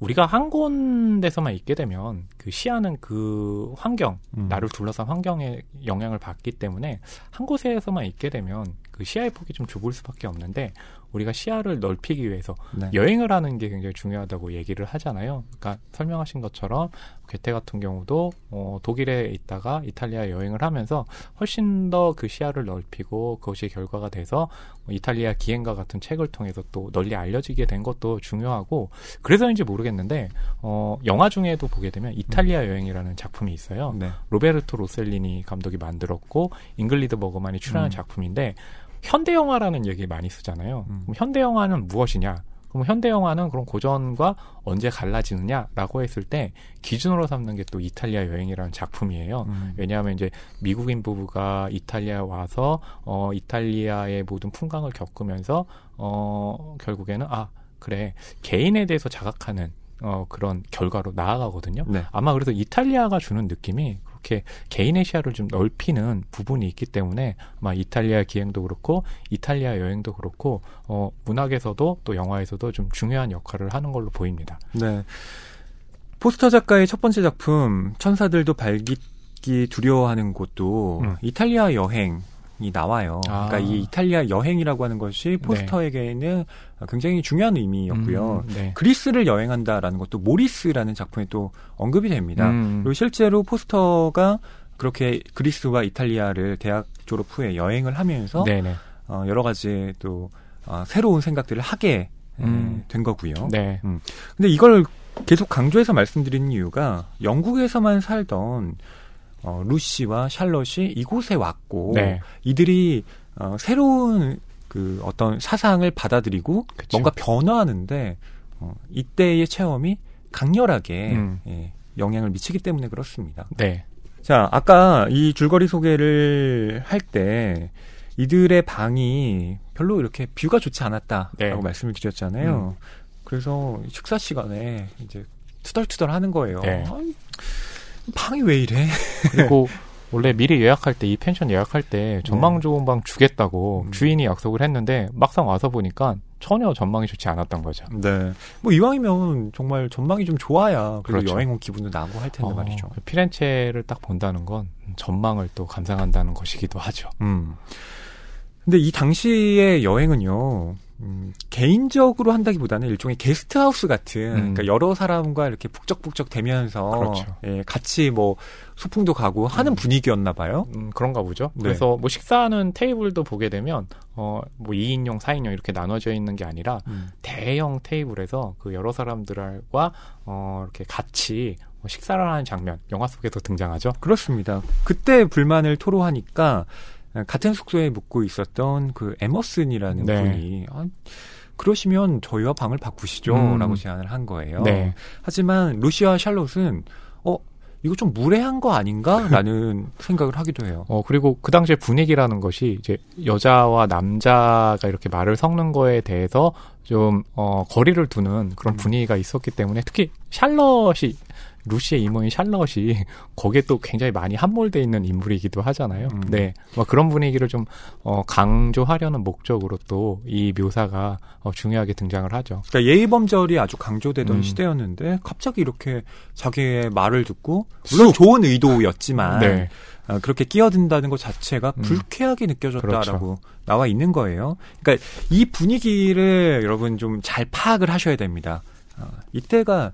우리가 한 군데서만 있게 되면 그 시야는 그 환경, 음. 나를 둘러싼 환경에 영향을 받기 때문에 한 곳에서만 있게 되면 그 시야의 폭이 좀 좁을 수밖에 없는데 우리가 시야를 넓히기 위해서 네. 여행을 하는 게 굉장히 중요하다고 얘기를 하잖아요. 그러니까 설명하신 것처럼 괴테 같은 경우도 어, 독일에 있다가 이탈리아 여행을 하면서 훨씬 더 그 시야를 넓히고 그것이 결과가 돼서 뭐 이탈리아 기행과 같은 책을 통해서 또 널리 알려지게 된 것도 중요하고 그래서인지 모르겠는데 어, 영화 중에도 보게 되면 이탈리아 여행이라는 작품이 있어요. 네. 로베르토 로셀리니 감독이 만들었고 잉그리드 버그만이 출연한 음. 작품인데 현대 영화라는 얘기 많이 쓰잖아요. 음. 그럼 현대 영화는 무엇이냐? 그럼 현대 영화는 그럼 고전과 언제 갈라지느냐라고 했을 때 기준으로 삼는 게 또 이탈리아 여행이라는 작품이에요. 음. 왜냐하면 이제 미국인 부부가 이탈리아에 와서 어 이탈리아의 모든 풍광을 겪으면서 어 결국에는 아 그래 개인에 대해서 자각하는 어 그런 결과로 나아가거든요. 네. 아마 그래서 이탈리아가 주는 느낌이 그렇게 개인의 시야를 좀 넓히는 부분이 있기 때문에 아마 이탈리아 기행도 그렇고 이탈리아 여행도 그렇고 어 문학에서도 또 영화에서도 좀 중요한 역할을 하는 걸로 보입니다. 네. 포스터 작가의 첫 번째 작품 천사들도 발깃기 두려워하는 곳도 음. 이탈리아 여행이 나와요. 아. 그러니까 이 이탈리아 여행이라고 하는 것이 포스터에게는 굉장히 중요한 의미였고요. 음, 네. 그리스를 여행한다라는 것도 모리스라는 작품에 또 언급이 됩니다. 음, 그리고 실제로 포스터가 그렇게 그리스와 이탈리아를 대학 졸업 후에 여행을 하면서 네네. 어, 여러 가지 또 어, 새로운 생각들을 하게 에, 음. 된 거고요. 네. 근데 이걸 계속 강조해서 말씀드리는 이유가 영국에서만 살던 어, 루시와 샬럿이 이곳에 왔고 네. 이들이 어, 새로운 그 어떤 사상을 받아들이고 그쵸. 뭔가 변화하는데 어, 이때의 체험이 강렬하게 음. 예, 영향을 미치기 때문에 그렇습니다. 네. 자, 아까 이 줄거리 소개를 할 때 이들의 방이 별로 이렇게 뷰가 좋지 않았다라고 네. 말씀을 드렸잖아요. 그래서 식사 시간에 이제 투덜투덜 하는 거예요. 네. 방이 왜 이래? 그리고 원래 미리 예약할 때 이 펜션 예약할 때 전망 좋은 방 주겠다고 음. 주인이 약속을 했는데 막상 와서 보니까 전혀 전망이 좋지 않았던 거죠. 네. 뭐 이왕이면 정말 전망이 좀 좋아야 그래도 그렇죠. 여행 온 기분도 나고 할 텐데 어, 말이죠. 피렌체를 딱 본다는 건 전망을 또 감상한다는 것이기도 하죠. 음. 근데 이 당시의 여행은요, 음, 개인적으로 한다기보다는 일종의 게스트하우스 같은 음. 그러니까 여러 사람과 이렇게 북적북적 되면서 그렇죠. 예, 같이 뭐 소풍도 가고 하는 음. 분위기였나 봐요. 음, 그런가 보죠. 네. 그래서 뭐 식사하는 테이블도 보게 되면 어, 뭐 2인용, 4인용 이렇게 나눠져 있는 게 아니라 음. 대형 테이블에서 그 여러 사람들과 어, 이렇게 같이 뭐 식사를 하는 장면 영화 속에서 등장하죠. 그렇습니다. 그때 불만을 토로하니까 같은 숙소에 묵고 있었던 그 에머슨이라는 네. 분이 아, 그러시면 저희와 방을 바꾸시죠라고 음. 제안을 한 거예요. 네. 하지만 루시와 샬롯은 어 이거 좀 무례한 거 아닌가라는 생각을 하기도 해요. 어, 그리고 그 당시에 분위기라는 것이 이제 여자와 남자가 이렇게 말을 섞는 거에 대해서 좀, 어, 거리를 두는 그런 음. 분위기가 있었기 때문에 특히 샬럿이, 루시의 이모인 샬럿이 거기에 또 굉장히 많이 함몰돼 있는 인물이기도 하잖아요. 음. 네. 뭐 그런 분위기를 좀, 어, 강조하려는 목적으로 또 이 묘사가 어, 중요하게 등장을 하죠. 그러니까 예의 범절이 아주 강조되던 음. 시대였는데 갑자기 이렇게 자기의 말을 듣고 물론 좋은 의도였지만 네. 어, 그렇게 끼어든다는 것 자체가 음. 불쾌하게 느껴졌다라고 그렇죠. 나와 있는 거예요. 그러니까 이 분위기를 여러분 좀 잘 파악을 하셔야 됩니다. 어, 이때가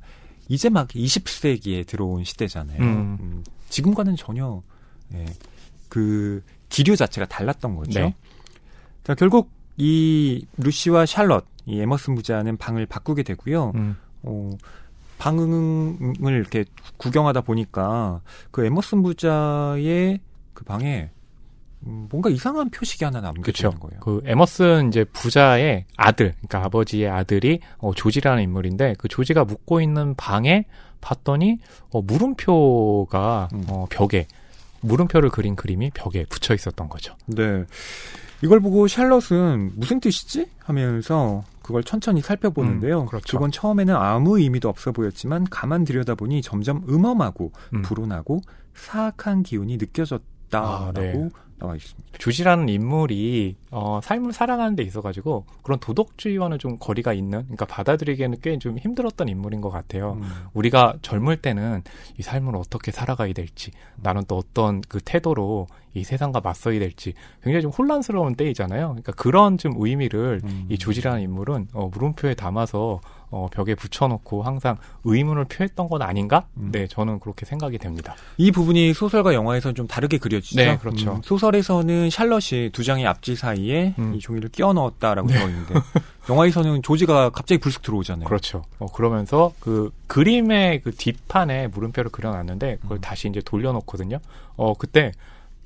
이제 막 20세기에 들어온 시대잖아요. 음. 음, 지금과는 전혀 예, 그 기류 자체가 달랐던 거죠. 네. 자 결국 이 루시와 샬럿, 이 에머슨 부자는 방을 바꾸게 되고요. 음. 어, 방을 이렇게 구경하다 보니까 그 에머슨 부자의 그 방에 음, 뭔가 이상한 표식이 하나. 있는 거예요. 그 에머슨 이제 부자의 아들, 그러니까 아버지의 아들이 어, 조지라는 인물인데 그 조지가 묵고 있는 방에 봤더니 어, 물음표가 음. 어, 벽에 물음표를 그린 그림이 벽에 붙여 있었던 거죠. 네. 이걸 보고 샬럿은 무슨 뜻이지? 하면서 그걸 천천히 살펴보는데요. 음, 그렇죠. 건 처음에는 아무 의미도 없어 보였지만 가만 들여다보니 점점 음험하고 음. 불온하고 사악한 기운이 느껴졌 다라고 아, 네. 나와 있습니다. 조지라는 인물이 어, 삶을 살아가는 데 있어가지고 그런 도덕주의와는 좀 거리가 있는, 그러니까 받아들이기에는 꽤 좀 힘들었던 인물인 것 같아요. 음. 우리가 젊을 때는 이 삶을 어떻게 살아가야 될지, 나는 또 어떤 그 태도로 이 세상과 맞서야 될지 굉장히 좀 혼란스러운 때이잖아요. 그러니까 그런 좀 의미를 음. 이 조지라는 인물은 어, 물음표에 담아서 어, 벽에 붙여놓고 항상 의문을 표했던 건 아닌가? 음. 네, 저는 그렇게 생각이 됩니다. 이 부분이 소설과 영화에서는 좀 다르게 그려지죠. 네, 그렇죠. 음, 소설에서는 샬럿이 두 장의 앞지 사이에 음. 이 종이를 끼워 넣었다라고 네. 되어 있는데 영화에서는 조지가 갑자기 불쑥 들어오잖아요. 그렇죠. 어, 그러면서 그 그림의 그 뒷판에 물음표를 그려놨는데 그걸 음. 다시 이제 돌려놓거든요. 어, 그때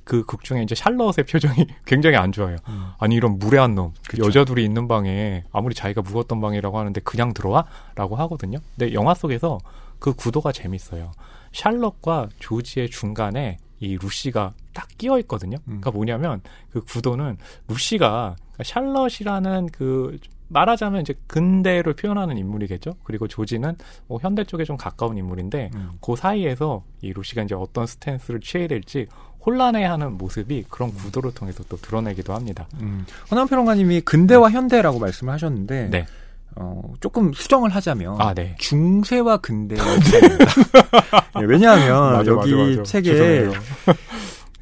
그 극 중에 이제 샬럿의 표정이 굉장히 안 좋아요. 음. 아니 이런 무례한 놈 그쵸. 여자 둘이 있는 방에 아무리 자기가 묵었던 방이라고 하는데 그냥 들어와라고 하거든요. 근데 영화 속에서 그 구도가 재밌어요. 샬럿과 조지의 중간에 이 루시가 딱 끼어 있거든요. 음. 그러니까 뭐냐면 그 구도는 루시가 그러니까 샬럿이라는 그 말하자면 이제 근대를 표현하는 인물이겠죠. 그리고 조지는 뭐 현대 쪽에 좀 가까운 인물인데 음. 그 사이에서 이 루시가 이제 어떤 스탠스를 취해야 될지 혼란해하는 모습이 그런 구도를 통해서 또 드러내기도 합니다. 음. 허남 평론가님이 근대와 현대라고 말씀을 하셨는데 네. 어, 조금 수정을 하자면 아, 네. 중세와 차이입니다. 네, 왜냐하면 여기 책에 죄송해요.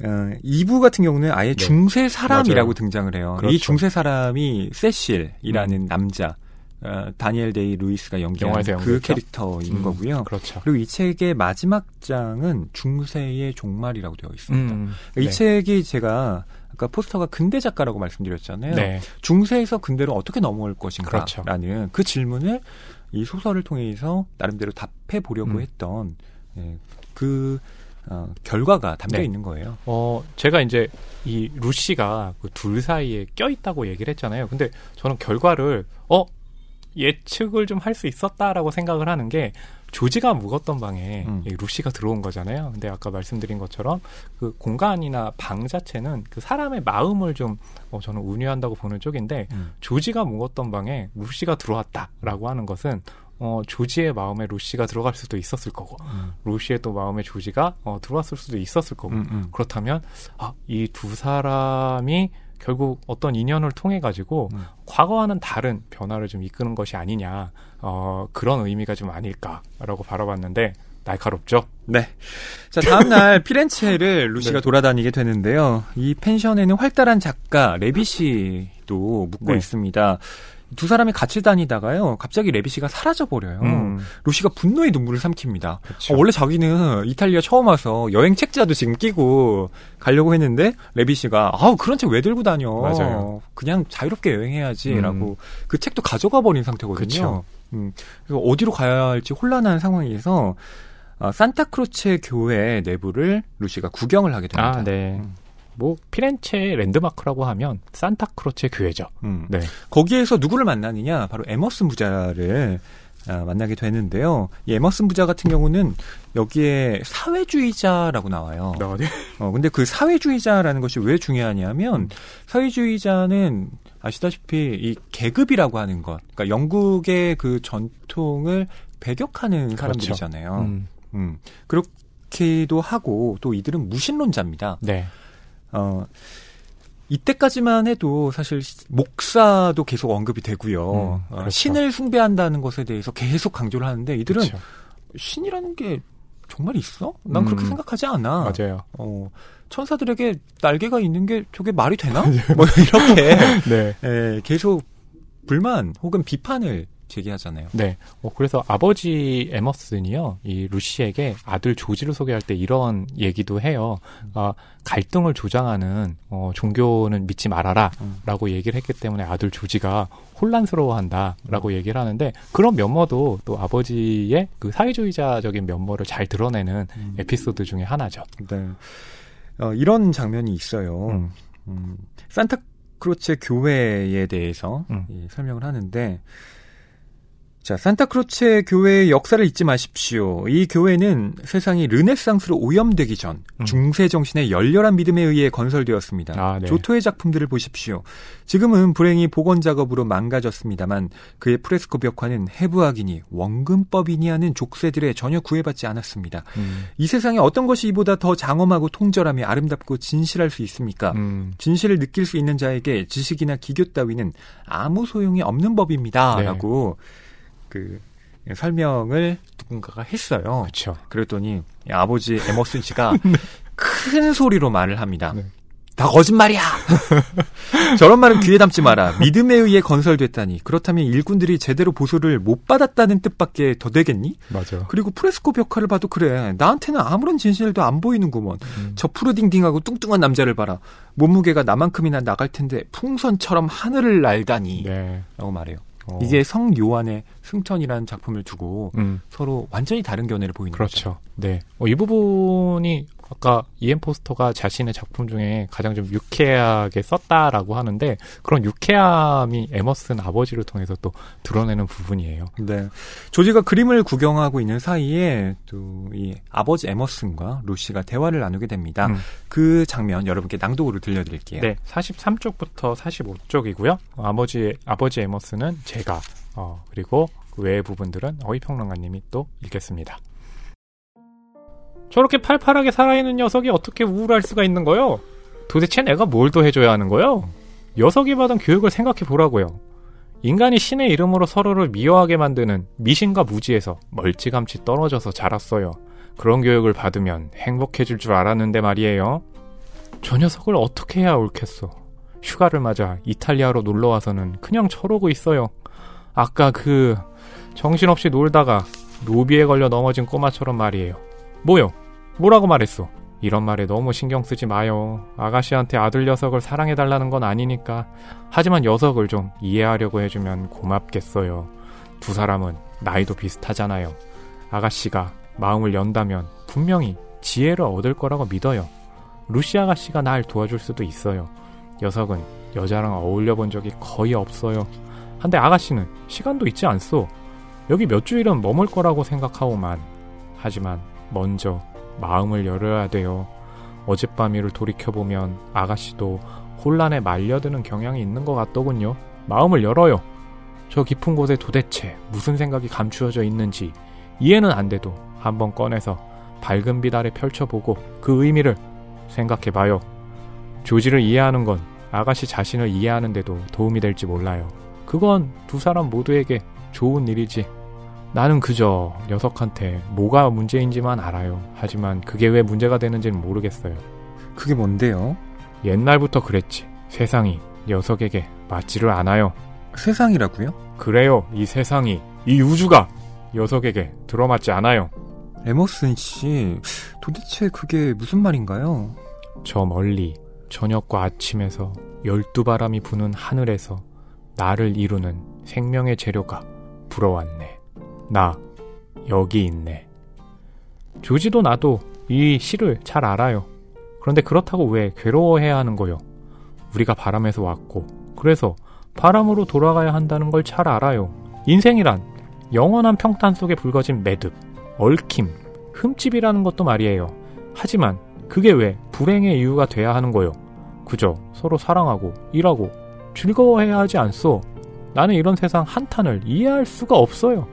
어, 2부 같은 경우는 아예 네. 중세 사람이라고. 등장을 해요. 그렇죠. 음. 이 중세 사람이 세실이라는 남자, 어, 다니엘 데이 루이스가 연기한 그? 캐릭터인 음, 거고요. 그렇죠. 그리고 이 책의 마지막 장은 중세의 종말이라고 되어 있습니다. 음, 이 네. 책이 제가 아까 포스터가 근대 작가라고 말씀드렸잖아요. 네. 중세에서 근대로 어떻게 넘어올 것인가라는 그렇죠. 그 질문을 이 소설을 통해서 나름대로 답해 보려고 음. 했던 예, 그 어, 결과가 담겨 네. 있는 거예요. 어, 제가 이제 이 루시가 그 둘 사이에 껴있다고 얘기를 했잖아요. 근데 저는 결과를, 어, 예측을 좀 할 수 있었다라고 생각을 하는 게 조지가 묵었던 방에 음. 이 루시가 들어온 거잖아요. 근데 아까 말씀드린 것처럼 그 공간이나 방 자체는 그 사람의 마음을 좀 어, 저는 운유한다고 보는 쪽인데 음. 조지가 묵었던 방에 루시가 들어왔다라고 하는 것은 어, 조지의 마음에 루시가 들어갈 수도 있었을 거고 음. 루시의 또 마음에 조지가 어, 들어왔을 수도 있었을 거고 음, 음. 그렇다면 아, 이 두 사람이 결국 어떤 인연을 통해 가지고 음. 과거와는 다른 변화를 좀 이끄는 것이 아니냐 어, 그런 의미가 좀 아닐까라고 바라봤는데 날카롭죠. 네. 자, 다음 날 피렌체를 루시가 네. 돌아다니게 되는데요. 이 펜션에는 활달한 작가 레비시도 묵고 네. 있습니다. 두 사람이 같이 다니다가요. 갑자기 레비시가 사라져 버려요. 음. 루시가 분노의 눈물을 삼킵니다. 어, 원래 자기는 이탈리아 처음 와서 여행 책자도 지금 끼고 가려고 했는데 레비시가 아우 그런 책 왜 들고 다녀? 맞아요. 그냥 자유롭게 여행해야지라고 음. 그 책도 가져가 버린 상태거든요. 그쵸. 음, 그래서 어디로 가야 할지 혼란한 상황에서 아, 산타크로체 교회 내부를 루시가 구경을 하게 됩니다. 아, 네. 음. 뭐 피렌체 랜드마크라고 하면 산타크로체 교회죠. 음. 네. 거기에서 누구를 만나느냐? 바로 에머슨 부자를 아, 만나게 되는데요. 이 에머슨 부자 같은 경우는 여기에 사회주의자라고 나와요. 네. 어, 근데 그 사회주의자라는 것이 왜 중요하냐면, 사회주의자는 아시다시피 이 계급이라고 하는 것, 그러니까 영국의 그 전통을 배격하는 사람들이잖아요. 음, 음. 그렇기도 하고, 또 이들은 무신론자입니다. 네. 어, 이때까지만 해도 사실 시- 목사도 계속 언급이 되고요. 음, 어, 그렇죠. 신을 숭배한다는 것에 대해서 계속 강조를 하는데 이들은 그쵸. 신이라는 게 정말 있어? 난 그렇게 음. 생각하지 않아. 맞아요. 어, 천사들에게 날개가 있는 게 저게 말이 되나? 뭐 이렇게 네. 예, 계속 불만 혹은 비판을 제기하잖아요. 네. 어, 그래서 아버지 에머슨이요, 이 루시에게 아들 조지를 소개할 때 이런 얘기도 해요. 아, 갈등을 조장하는 어, 종교는 믿지 말아라. 음. 라고 얘기를 했기 때문에 아들 조지가 혼란스러워한다. 라고 얘기를 하는데 그런 면모도 또 아버지의 그 사회주의자적인 면모를 잘 드러내는 음. 에피소드 중에 하나죠. 네. 어, 이런 장면이 있어요. 음. 음, 산타 크로체 교회에 대해서 음. 예, 설명을 하는데 자, 산타크로체 교회의 역사를 잊지 마십시오. 이 교회는 세상이 르네상스로 오염되기 전 음. 중세 정신의 열렬한 믿음에 의해 건설되었습니다. 아, 네. 조토의 작품들을 보십시오. 지금은 불행히 복원 작업으로 망가졌습니다만 그의 프레스코 벽화는 해부학이니 원근법이니 하는 족쇄들에 전혀 구애받지 않았습니다. 음. 이 세상에 어떤 것이 이보다 더 장엄하고 통절하며 아름답고 진실할 수 있습니까? 음. 진실을 느낄 수 있는 자에게 지식이나 기교 따위는 아무 소용이 없는 법입니다. 네. 라고 그 설명을 누군가가 했어요. 그렇죠. 그랬더니 이 아버지 에머슨 씨가 큰 소리로 말을 합니다. 네. 다 거짓말이야! 저런 말은 귀에 담지 마라. 믿음에 의해 건설됐다니. 그렇다면 일꾼들이 제대로 보수를 못 받았다는 뜻밖에 더 되겠니? 맞아. 그리고 프레스코 벽화를 봐도 그래. 나한테는 아무런 진실도 안 보이는구먼. 음. 저 푸르딩딩하고 뚱뚱한 남자를 봐라. 몸무게가 나만큼이나 나갈 텐데 풍선처럼 하늘을 날다니. 네. 라고 말해요. 어. 이게 성 요한의 승천이라는 작품을 두고 음. 서로 완전히 다른 견해를 보이는 거죠. 그렇죠. 네. 어, 이 부분이 아까 이엠 포스터가 자신의 작품 중에 가장 좀 유쾌하게 썼다라고 하는데 그런 유쾌함이 에머슨 아버지를 통해서 또 드러내는 부분이에요. 네. 조지가 그림을 구경하고 있는 사이에 또 이 아버지 에머슨과 루시가 대화를 나누게 됩니다. 음. 그 장면 여러분께 낭독으로 들려드릴게요. 네. 43쪽부터 45쪽이고요. 아버지 아버지 에머슨은 제가 어, 그리고 그 외의 부분들은 어휘평론가님이 또 읽겠습니다. 저렇게 팔팔하게 살아있는 녀석이 어떻게 우울할 수가 있는 거요? 도대체 내가 뭘 더 해줘야 하는 거요? 녀석이 받은 교육을 생각해 보라고요. 인간이 신의 이름으로 서로를 미워하게 만드는 미신과 무지에서 멀찌감치 떨어져서 자랐어요. 그런 교육을 받으면 행복해질 줄 알았는데 말이에요. 저 녀석을 어떻게 해야 옳겠어. 휴가를 맞아 이탈리아로 놀러 와서는 그냥 저러고 있어요. 아까 그 정신없이 놀다가 노비에 걸려 넘어진 꼬마처럼 말이에요. 뭐요? 뭐라고 말했어? 이런 말에 너무 신경 쓰지 마요. 아가씨한테 아들 녀석을 사랑해달라는 건 아니니까. 하지만 녀석을 좀 이해하려고 해주면 고맙겠어요. 두 사람은 나이도 비슷하잖아요. 아가씨가 마음을 연다면 분명히 지혜를 얻을 거라고 믿어요. 루시 아가씨가 날 도와줄 수도 있어요. 녀석은 여자랑 어울려 본 적이 거의 없어요. 한데 아가씨는 시간도 있지 않소. 여기 몇 주일은 머물 거라고 생각하오만. 하지만 먼저 마음을 열어야 돼요. 어젯밤 일을 돌이켜보면 아가씨도 혼란에 말려드는 경향이 있는 것 같더군요. 마음을 열어요. 저 깊은 곳에 도대체 무슨 생각이 감추어져 있는지 이해는 안 돼도 한번 꺼내서 밝은 빛 아래 펼쳐보고 그 의미를 생각해봐요. 조지를 이해하는 건 아가씨 자신을 이해하는데도 도움이 될지 몰라요. 그건 두 사람 모두에게 좋은 일이지. 나는 그저 녀석한테 뭐가 문제인지만 알아요. 하지만 그게 왜 문제가 되는지는 모르겠어요. 그게 뭔데요? 옛날부터 그랬지. 세상이 녀석에게 맞지를 않아요. 세상이라고요? 그래요. 이 세상이, 이 우주가 녀석에게 들어맞지 않아요. 에머슨 씨, 도대체 그게 무슨 말인가요? 저 멀리 저녁과 아침에서 열두 바람이 부는 하늘에서 나를 이루는 생명의 재료가 불어왔네. 나 여기 있네. 조지도 나도 이 시를 잘 알아요. 그런데 그렇다고 왜 괴로워해야 하는 거요? 우리가 바람에서 왔고, 그래서 바람으로 돌아가야 한다는 걸 잘 알아요. 인생이란 영원한 평탄 속에 불거진 매듭, 얽힘, 흠집이라는 것도 말이에요. 하지만 그게 왜 불행의 이유가 돼야 하는 거요? 그저 서로 사랑하고 일하고 즐거워해야 하지 않소? 나는 이런 세상 한탄을 이해할 수가 없어요.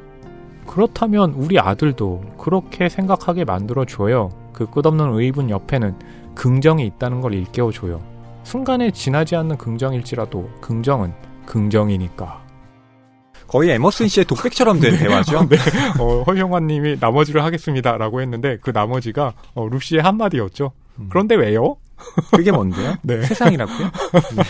그렇다면 우리 아들도 그렇게 생각하게 만들어줘요. 그 끝없는 의분 옆에는 긍정이 있다는 걸 일깨워줘요. 순간에 지나지 않는 긍정일지라도 긍정은 긍정이니까. 거의 에머슨 씨의 독백처럼 된 대화죠. 네. 어, 허영환님이 나머지를 하겠습니다라고 했는데 그 나머지가 어, 루시의 한마디였죠. 음. 그런데 왜요? 그게 뭔데요? 네. 세상이라고요? 네.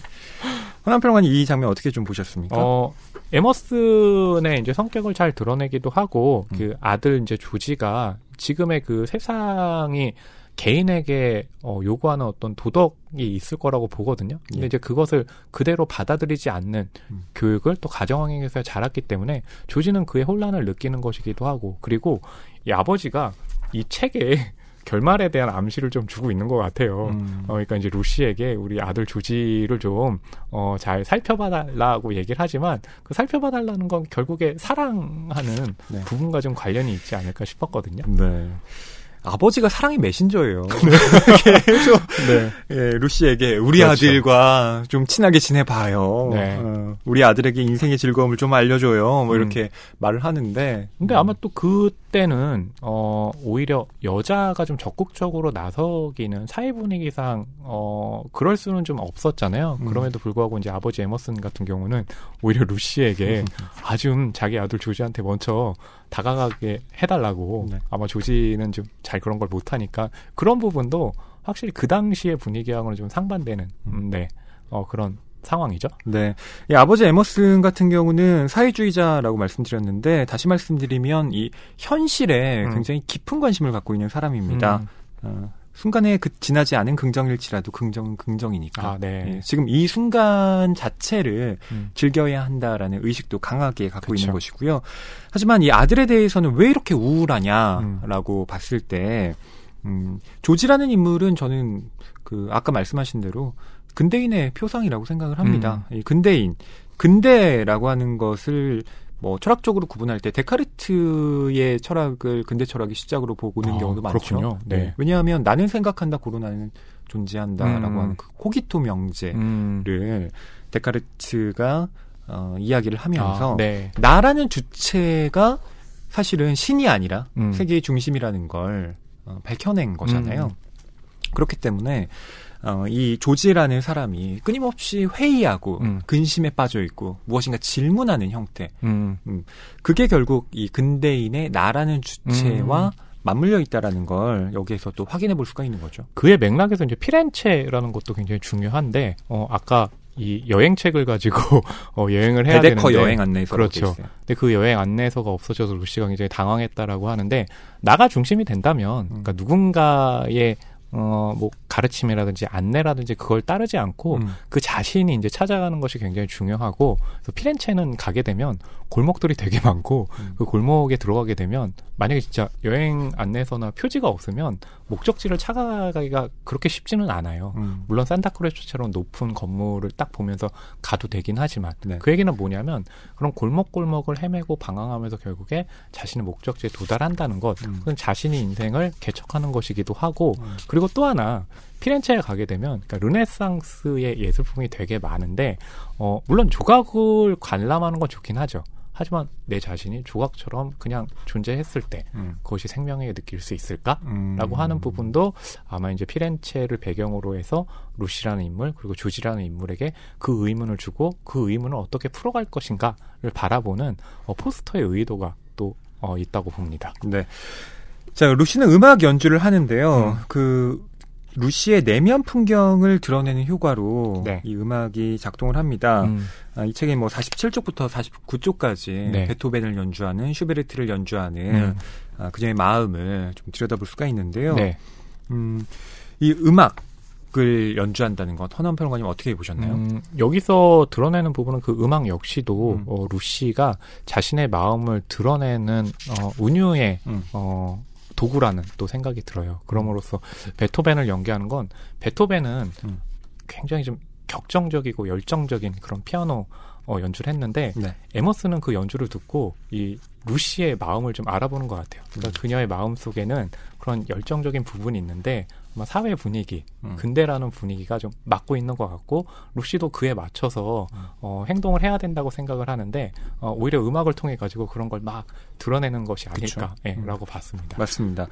허남평론가님 이 장면 어떻게 좀 보셨습니까? 어, 에머슨의 이제 성격을 잘 드러내기도 하고 음. 그 아들 이제 조지가 지금의 그 세상이 개인에게 어, 요구하는 어떤 도덕이 있을 거라고 보거든요. 근데 예. 이제 그것을 그대로 받아들이지 않는 음. 교육을 또 가정환경에서 자랐기 때문에 조지는 그의 혼란을 느끼는 것이기도 하고 그리고 이 아버지가 이 책에 결말에 대한 암시를 좀 주고 있는 것 같아요. 음. 어, 그러니까 이제 루시에게 우리 아들 조지를 좀, 어, 잘 살펴봐달라고 얘기를 하지만 그 살펴봐달라는 건 결국에 사랑하는 네. 부분과 좀 관련이 있지 않을까 싶었거든요. 네. 아버지가 사랑의 메신저예요. 계속 네. 예, 루시에게 우리 그렇죠. 아들과 좀 친하게 지내봐요. 네. 어, 우리 아들에게 인생의 즐거움을 좀 알려줘요. 뭐 음. 이렇게 말을 하는데. 근데 음. 아마 또 그 때는 어 오히려 여자가 좀 적극적으로 나서기는 사회 분위기상 어 그럴 수는 좀 없었잖아요. 음. 그럼에도 불구하고 이제 아버지 에머슨 같은 경우는 오히려 루시에게 아주 자기 아들 조지한테 먼저 다가가게 해달라고 네. 아마 조지는 좀 잘 그런 걸 못하니까 그런 부분도 확실히 그 당시의 분위기하고는 좀 상반되는 음, 네 어, 그런 상황이죠. 네. 이 아버지 에머슨 같은 경우는 사회주의자라고 말씀드렸는데 다시 말씀드리면 이 현실에 음. 굉장히 깊은 관심을 갖고 있는 사람입니다. 음. 어, 순간에 그 지나지 않은 긍정일지라도 긍정은 긍정이니까. 아, 네. 예, 지금 이 순간 자체를 음. 즐겨야 한다라는 의식도 강하게 갖고 그쵸. 있는 것이고요. 하지만 이 아들에 대해서는 왜 이렇게 우울하냐라고 음. 봤을 때, 음, 조지라는 인물은 저는 그 아까 말씀하신 대로 근대인의 표상이라고 생각을 합니다. 음. 이 근대인, 근대라고 하는 것을 뭐 철학적으로 구분할 때 데카르트의 철학을 근대 철학의 시작으로 보고는 아, 경우도 많죠. 네. 네. 왜냐하면 나는 생각한다 고로 나는 존재한다라고 음. 하는 그 코기토 명제를 음. 데카르트가 어, 이야기를 하면서 아, 네. 나라는 주체가 사실은 신이 아니라 음. 세계의 중심이라는 걸 어, 밝혀낸 거잖아요. 음. 그렇기 때문에 어, 이 조지라는 사람이 끊임없이 회의하고 음. 근심에 빠져 있고 무엇인가 질문하는 형태. 음. 음. 그게 결국 이 근대인의 나라는 주체와 음. 맞물려 있다라는 걸 여기에서 또 확인해 볼 수가 있는 거죠. 그의 맥락에서 이제 피렌체라는 것도 굉장히 중요한데 어 아까 이 여행책을 가지고 어, 여행을 해야 되는데 여행 안내서 그렇죠. 근데 그 여행 안내서가 없어져서 루시가 굉장히 당황했다라고 하는데 나가 중심이 된다면 음. 그러니까 누군가의 어, 뭐, 가르침이라든지 안내라든지 그걸 따르지 않고 음. 그 자신이 이제 찾아가는 것이 굉장히 중요하고, 그래서 피렌체는 가게 되면 골목들이 되게 많고, 음. 그 골목에 들어가게 되면 만약에 진짜 여행 안내서나 표지가 없으면 목적지를 찾아가기가 그렇게 쉽지는 않아요. 음. 물론 산타크루스처럼 높은 건물을 딱 보면서 가도 되긴 하지만 네. 그 얘기는 뭐냐면 그런 골목골목을 헤매고 방황하면서 결국에 자신의 목적지에 도달한다는 것, 음. 그건 자신이 인생을 개척하는 것이기도 하고 음. 그리고 또 하나 피렌체에 가게 되면 그러니까 르네상스의 예술품이 되게 많은데 어 물론 조각을 관람하는 건 좋긴 하죠. 하지만 내 자신이 조각처럼 그냥 존재했을 때 음. 그것이 생명에 느낄 수 있을까라고 음. 하는 부분도 아마 이제 피렌체를 배경으로 해서 루시라는 인물 그리고 조지라는 인물에게 그 의문을 주고 그 의문을 어떻게 풀어갈 것인가를 바라보는 어, 포스터의 의도가 또 어, 있다고 봅니다. 네. 자, 루시는 음악 연주를 하는데요. 음. 그 루시의 내면 풍경을 드러내는 효과로 네. 이 음악이 작동을 합니다. 음, 아, 이 책에 뭐 47쪽부터 49쪽까지 네. 베토벤을 연주하는 슈베르트를 연주하는 음, 아, 그녀의 마음을 좀 들여다볼 수가 있는데요. 네. 음, 이 음악 을 연주한다는 것 허남 평론가님 어떻게 보셨나요? 음, 여기서 드러내는 부분은 그 음악 역시도 음. 어, 루시가 자신의 마음을 드러내는 어, 운유의 음. 어, 도구라는 또 생각이 들어요. 그럼으로써 베토벤을 연기하는 건 베토벤은 음. 굉장히 좀 격정적이고 열정적인 그런 피아노 어, 연주를 했는데 네. 에머스는 그 연주를 듣고 이 루시의 마음을 좀 알아보는 것 같아요. 그러니까 음. 그녀의 마음 속에는 그런 열정적인 부분이 있는데 사회 분위기, 음. 근대라는 분위기가 좀 맞고 있는 것 같고 루시도 그에 맞춰서 음. 어, 행동을 해야 된다고 생각을 하는데 어, 오히려 음악을 통해 가지고 그런 걸 막 드러내는 것이. 아닐까라고 봤습니다. 맞습니다.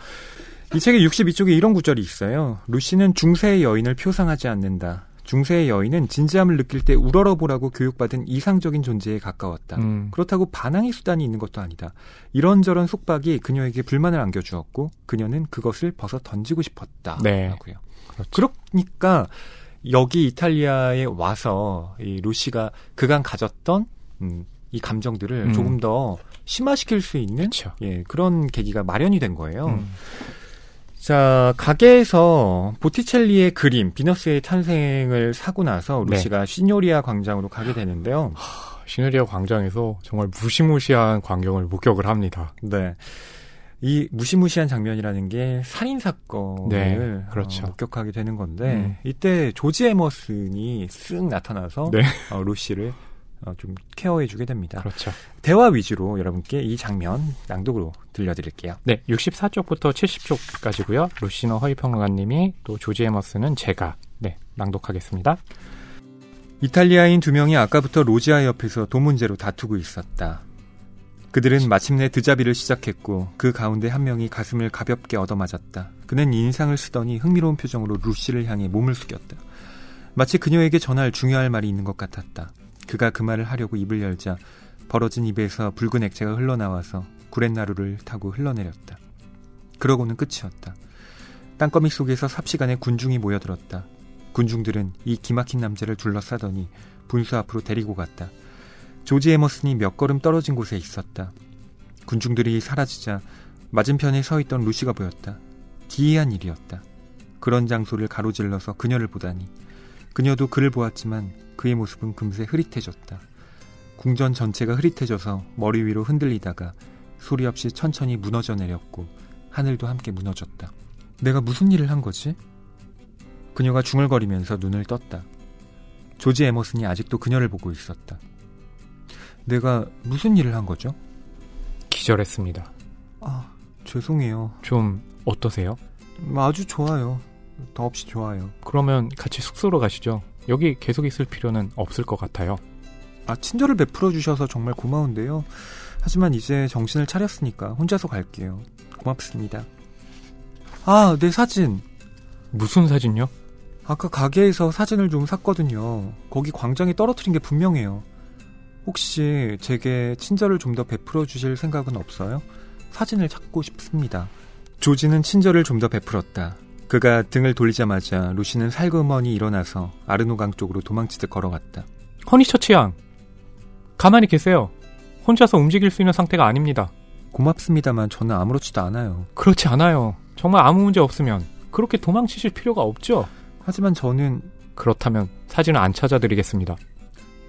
이 책의 62쪽에 이런 구절이 있어요. 루시는 중세의 여인을 표상하지 않는다. 중세의 여인은 진지함을 느낄 때 우러러보라고 교육받은 이상적인 존재에 가까웠다. 음, 그렇다고 반항의 수단이 있는 것도 아니다. 이런저런 속박이 그녀에게 불만을 안겨주었고 그녀는 그것을 벗어 던지고 싶었다. 네. 라고요. 그렇죠. 그러니까 여기 이탈리아에 와서 이 루시가 그간 가졌던 음, 이 감정들을 음. 조금 더 심화시킬 수 있는 그렇죠. 예, 그런 계기가 마련이 된 거예요. 음, 자, 가게에서 보티첼리의 그림, 비너스의 탄생을 사고 나서 네. 루시가 시뇨리아 광장으로 가게 되는데요. 시누리아 광장에서 정말 무시무시한 광경을 목격을 합니다. 네. 이 무시무시한 장면이라는 게 살인 사건을 네, 그렇죠. 어, 목격하게 되는 건데 음. 이때 조지 에머슨이 쓱 나타나서 네. 어, 루시를 어, 좀 케어해주게 됩니다. 그렇죠. 대화 위주로 여러분께 이 장면 낭독으로 들려드릴게요. 네, 64쪽부터 70쪽까지고요. 루시너 허위평론가님이 또 조지 에머스는 제가 네 낭독하겠습니다. 이탈리아인 두 명이 아까부터 로지아 옆에서 돈 문제로 다투고 있었다. 그들은 마침내 드자비를 시작했고 그 가운데 한 명이 가슴을 가볍게 얻어맞았다. 그는 인상을 쓰더니 흥미로운 표정으로 루시를 향해 몸을 숙였다. 마치 그녀에게 전할 중요할 말이 있는 것 같았다. 그가 그 말을 하려고 입을 열자 벌어진 입에서 붉은 액체가 흘러나와서 구렛나루를 타고 흘러내렸다. 그러고는 끝이었다. 땅거미 속에서 삽시간에 군중이 모여들었다. 군중들은 이 기막힌 남자를 둘러싸더니 분수 앞으로 데리고 갔다. 조지 에머슨이 몇 걸음 떨어진 곳에 있었다. 군중들이 사라지자 맞은편에 서 있던 루시가 보였다. 기이한 일이었다. 그런 장소를 가로질러서 그녀를 보다니 그녀도 그를 보았지만 그의 모습은 금세 흐릿해졌다. 궁전 전체가 흐릿해져서 머리 위로 흔들리다가 소리 없이 천천히 무너져 내렸고 하늘도 함께 무너졌다. 내가 무슨 일을 한 거지? 그녀가 중얼거리면서 눈을 떴다. 조지 에머슨이 아직도 그녀를 보고 있었다. 내가 무슨 일을 한 거죠? 기절했습니다. 아, 죄송해요. 좀 어떠세요? 음, 아주 좋아요. 더없이 좋아요. 그러면 같이 숙소로 가시죠. 여기 계속 있을 필요는 없을 것 같아요. 아, 친절을 베풀어 주셔서 정말 고마운데요. 하지만 이제 정신을 차렸으니까 혼자서 갈게요. 고맙습니다. 아, 내 사진. 무슨 사진요? 아까 가게에서 사진을 좀 샀거든요. 거기 광장에 떨어뜨린 게 분명해요. 혹시 제게 친절을 좀 더 베풀어 주실 생각은 없어요? 사진을 찾고 싶습니다. 조지는 친절을 좀 더 베풀었다. 그가 등을 돌리자마자 루시는 살그머니 일어나서 아르노강 쪽으로 도망치듯 걸어갔다. 허니처치 양. 가만히 계세요. 혼자서 움직일 수 있는 상태가 아닙니다. 고맙습니다만 저는 아무렇지도 않아요. 그렇지 않아요. 정말 아무 문제 없으면 그렇게 도망치실 필요가 없죠. 하지만 저는 그렇다면 사진을 안 찾아드리겠습니다.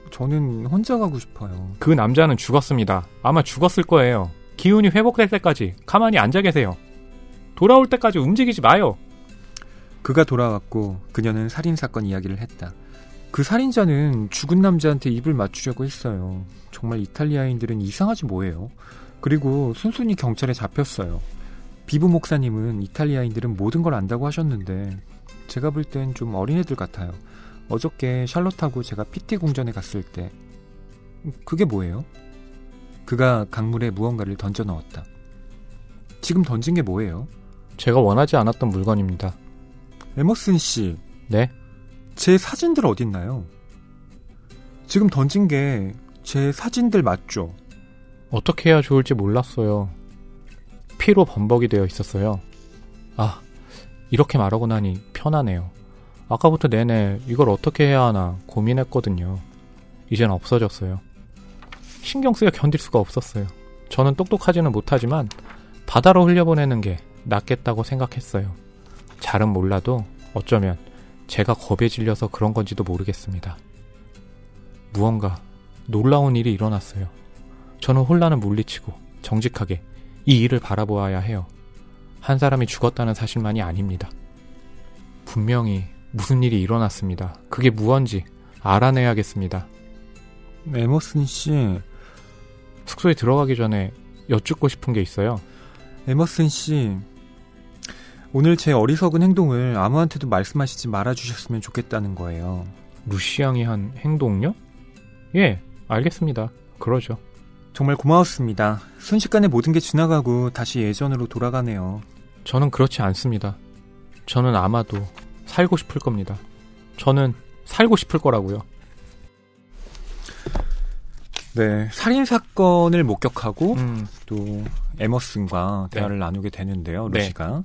저는 혼자 가고 싶어요. 그 남자는 죽었습니다. 아마 죽었을 거예요. 기운이 회복될 때까지 가만히 앉아 계세요. 돌아올 때까지 움직이지 마요. 그가 돌아왔고 그녀는 살인 사건 이야기를 했다. 그 살인자는 죽은 남자한테 입을 맞추려고 했어요. 정말 이탈리아인들은 이상하지 뭐예요. 그리고 순순히 경찰에 잡혔어요. 비부 목사님은 이탈리아인들은 모든 걸 안다고 하셨는데 제가 볼 땐 좀 어린애들 같아요. 어저께 샬롯하고 제가 PT 궁전에 갔을 때 그게 뭐예요? 그가 강물에 무언가를 던져 넣었다. 지금 던진 게 뭐예요? 제가 원하지 않았던 물건입니다. 에머슨 씨, 네? 제 사진들 어딨나요? 지금 던진 게 제 사진들 맞죠? 어떻게 해야 좋을지 몰랐어요. 피로 범벅이 되어 있었어요. 아, 이렇게 말하고 나니 편하네요. 아까부터 내내 이걸 어떻게 해야 하나 고민했거든요. 이젠 없어졌어요. 신경 쓰여 견딜 수가 없었어요. 저는 똑똑하지는 못하지만 바다로 흘려보내는 게 낫겠다고 생각했어요. 잘은 몰라도 어쩌면 제가 겁에 질려서 그런 건지도 모르겠습니다. 무언가 놀라운 일이 일어났어요. 저는 혼란을 물리치고 정직하게 이 일을 바라보아야 해요. 한 사람이 죽었다는 사실만이 아닙니다. 분명히 무슨 일이 일어났습니다. 그게 무언지 알아내야겠습니다. 에머슨 씨, 숙소에 들어가기 전에 여쭙고 싶은 게 있어요. 에머슨 씨, 오늘 제 어리석은 행동을 아무한테도 말씀하시지 말아주셨으면 좋겠다는 거예요. 루시 양이 한 행동요? 예, 알겠습니다. 그러죠. 정말 고마웠습니다. 순식간에 모든 게 지나가고 다시 예전으로 돌아가네요. 저는 그렇지 않습니다. 저는 아마도 살고 싶을 겁니다. 저는 살고 싶을 거라고요. 네, 살인 사건을 목격하고 음, 또 에머슨과 네. 대화를 나누게 되는데요. 네. 루시가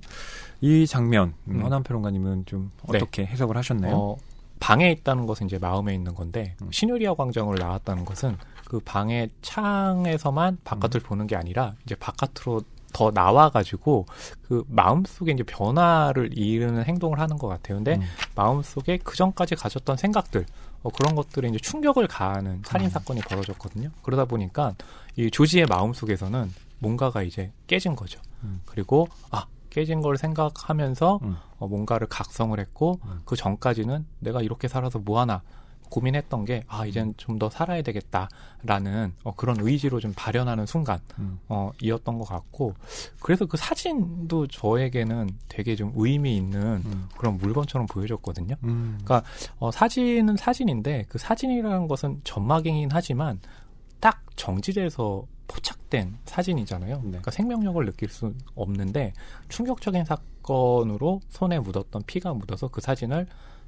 이 장면 음, 음. 허남 평론가님은 좀 네. 어떻게 해석을 하셨나요? 어, 방에 있다는 것은 이제 마음에 있는 건데 음. 시누리아 광장으로 나왔다는 것은 그 방의 창에서만 바깥을 보는 게 아니라 이제 바깥으로 더 나와가지고 그 마음속에 이제 변화를 이루는 행동을 하는 것 같아요. 근데 음. 마음속에 그 전까지 가졌던 생각들 어, 그런 것들에 이제 충격을 가하는 살인 음. 사건이 벌어졌거든요. 그러다 보니까 이 조지의 마음 속에서는 뭔가가 이제 깨진 거죠. 음. 그리고 아 깨진 걸 생각하면서 음. 어, 뭔가를 각성을 했고 음. 그 전까지는 내가 이렇게 살아서 뭐 하나 고민했던 게 아 이젠 좀 더 살아야 되겠다라는 어, 그런 의지로 좀 발현하는 순간 음. 어, 이었던 것 같고 그래서 그 사진도 저에게는 되게 좀 의미 있는 음. 그런 물건처럼 보여졌거든요. 음. 그러니까 어, 사진은 사진인데 그 사진이라는 것은 점막이긴 하지만 딱 정지돼서 포착된 사진이잖아요. 네. 그러니까 생명력을 느낄 수 없는데 충격적인 사건으로 손에 묻었던 피가 묻어서 그 사진을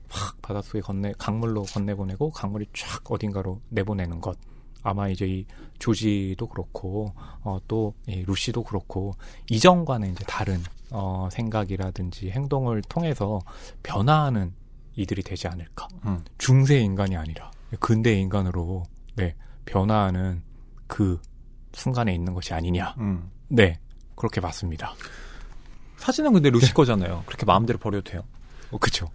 확 바닷속에 건네 강물로 건네보내고 강물이 쫙 어딘가로 내보내는 것. 아마 이제 이 조지도 그렇고 어, 또이 루시도 그렇고 이전과는 이제 다른 어, 생각이라든지 행동을 통해서 변화하는 이들이 되지 않을까. 음. 중세 인간이 아니라 근대 인간으로 네 변화하는 그 순간에 있는 것이 아니냐. 음. 네 그렇게 봤습니다. 사진은 근데 루시 거잖아요. 그렇게 마음대로 버려도 돼요. 어, 그쵸.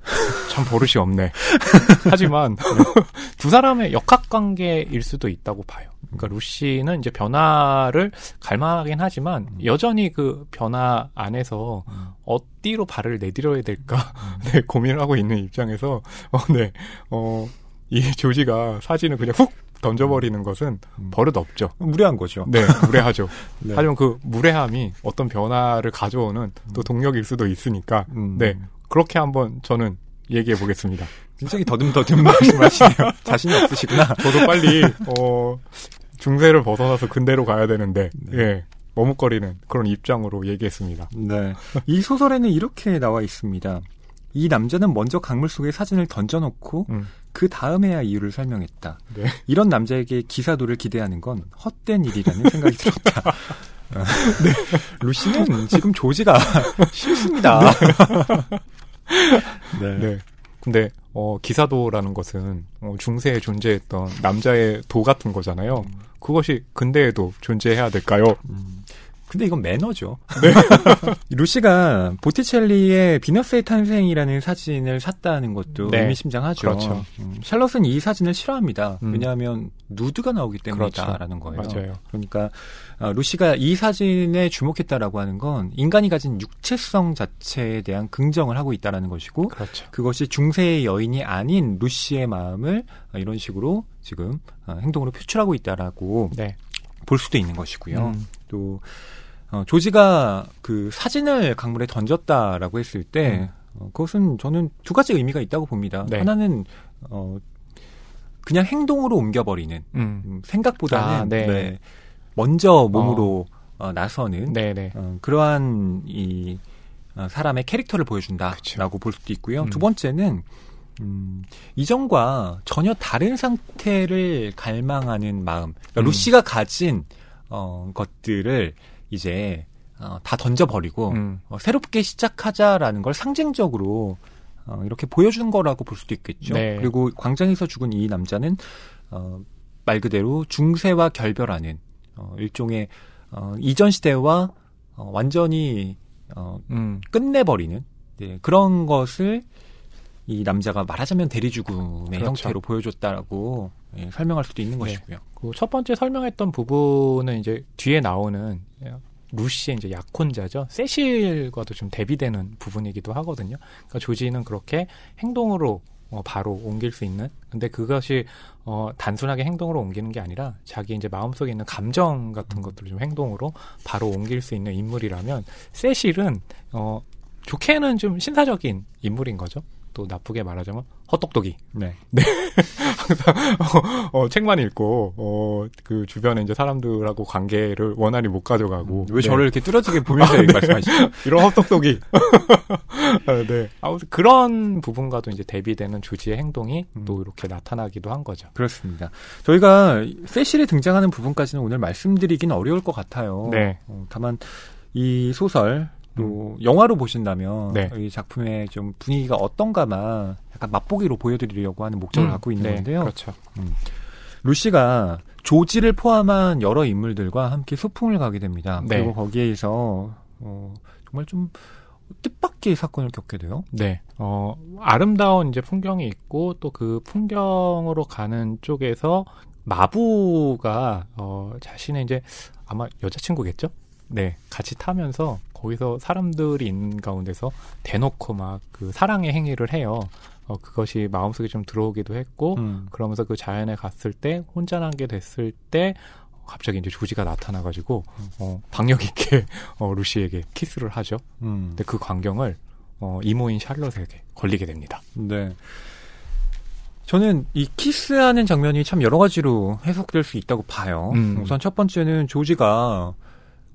참 버릇이 없네. 하지만 두 사람의 역학 관계일 수도 있다고 봐요. 그러니까 루시는 이제 변화를 갈망하긴 하지만 여전히 그 변화 안에서 음. 어디로 발을 내디뎌야 될까 네, 고민을 하고 있는 입장에서 어, 네, 어, 이 조지가 사진을 그냥 훅 던져버리는 것은 음. 버릇 없죠. 무례한 거죠. 네, 무례하죠. 네. 하지만 그 무례함이 어떤 변화를 가져오는 또 동력일 수도 있으니까 음. 네, 그렇게 한번 저는 얘기해 보겠습니다. 굉장히 더듬더듬 말씀하시네요. 자신이 없으시구나. 저도 빨리 어 중세를 벗어나서 근대로 가야 되는데 네. 예 머뭇거리는 그런 입장으로 얘기했습니다. 네. 이 소설에는 이렇게 나와 있습니다. 이 남자는 먼저 강물 속에 사진을 던져놓고 음, 그 다음에야 이유를 설명했다. 네. 이런 남자에게 기사도를 기대하는 건 헛된 일이라는 생각이 들었다. 어, 루시는 지금 조지가 싫습니다. 네. 네. 근데 어 기사도라는 것은 어, 중세에 존재했던 남자의 도 같은 거잖아요. 그것이 근대에도 존재해야 될까요? 음, 근데 이건 매너죠. 루시가 보티첼리의 비너스의 탄생이라는 사진을 샀다는 것도 네. 의미심장하죠. 그렇죠. 음, 샬롯은 이 사진을 싫어합니다. 음. 왜냐하면 누드가 나오기 때문이다라는 그렇죠. 거예요. 맞아요. 그러니까 어, 루시가 이 사진에 주목했다라고 하는 건 인간이 가진 육체성 자체에 대한 긍정을 하고 있다라는 것이고 그렇죠. 그것이 중세의 여인이 아닌 루시의 마음을 어, 이런 식으로 지금 어, 행동으로 표출하고 있다라고 네. 볼 수도 있는 것이고요. 음, 또 어, 조지가 그 사진을 강물에 던졌다라고 했을 때 어, 그것은 저는 두 가지 의미가 있다고 봅니다. 네. 하나는 어, 그냥 행동으로 옮겨버리는 음. 음, 생각보다는 아, 네. 네, 먼저 몸으로 어, 나서는 네, 네. 어, 그러한 이 어, 사람의 캐릭터를. 보여준다라고 볼 수도 있고요. 음. 두 번째는 음, 이전과 전혀 다른 상태를 갈망하는 마음. 그러니까 음. 루시가 가진 어, 것들을 이제 어, 다 던져버리고 음. 어, 새롭게 시작하자라는 걸 상징적으로 어, 이렇게 보여준 거라고 볼 수도 있겠죠. 네. 그리고 광장에서 죽은 이 남자는 어, 말 그대로 중세와 결별하는 어, 일종의 어, 이전 시대와 어, 완전히 어, 음. 끝내버리는 네, 그런 것을 이 남자가 말하자면 대리죽음의 그렇죠. 형태로 보여줬다라고 예, 설명할 수도 있는 네. 것이고요. 그 첫 번째 설명했던 부분은 이제 뒤에 나오는 루시의 이제 약혼자죠. 세실과도 좀 대비되는 부분이기도 하거든요. 그러니까 조지는 그렇게 행동으로 어, 바로 옮길 수 있는. 근데 그것이 어, 단순하게 행동으로 옮기는 게 아니라 자기 이제 마음속에 있는 감정 같은 것들을 좀 행동으로 바로 옮길 수 있는 인물이라면 세실은 어, 좋게는 좀 신사적인 인물인 거죠. 또 나쁘게 말하자면 헛똑똑이. 네. 어, 어, 책만 읽고 어, 그 주변에 이제 사람들하고 관계를 원활히 못 가져가고 왜 네. 저를 이렇게 뚫어지게 보면서 얘기 말씀하시죠? 이런 헛똑똑이 아, 네 아무튼 그런 부분과도 이제 대비되는 조지의 행동이 음. 또 이렇게 나타나기도 한 거죠. 그렇습니다. 저희가 세실에 등장하는 부분까지는 오늘 말씀드리긴 어려울 것 같아요. 네. 어, 다만 이 소설 또 영화로 보신다면 네. 이 작품의 좀 분위기가 어떤가만 약간 맛보기로 보여드리려고 하는 목적을 음, 갖고 있는 네, 건데요. 그렇죠. 루시가 조지를 포함한 여러 인물들과 함께 소풍을 가게 됩니다. 네. 그리고 거기에서 어, 정말 좀 뜻밖의 사건을 겪게 돼요. 네, 어, 아름다운 이제 풍경이 있고 또 그 풍경으로 가는 쪽에서 마부가 어, 자신의 이제 아마 여자친구겠죠? 네, 같이 타면서 거기서 사람들이 있는 가운데서 대놓고 막 그 사랑의 행위를 해요. 어, 그것이 마음속에 좀 들어오기도 했고 음. 그러면서 그 자연에 갔을 때 혼자 남게 됐을 때 갑자기 이제 조지가 나타나가지고 어, 박력 있게 어, 루시에게 키스를 하죠. 음. 근데 그 광경을 어, 이모인 샬롯에게 걸리게 됩니다. 네. 저는 이 키스하는 장면이 참 여러 가지로 해석될 수 있다고 봐요. 음. 우선 첫 번째는 조지가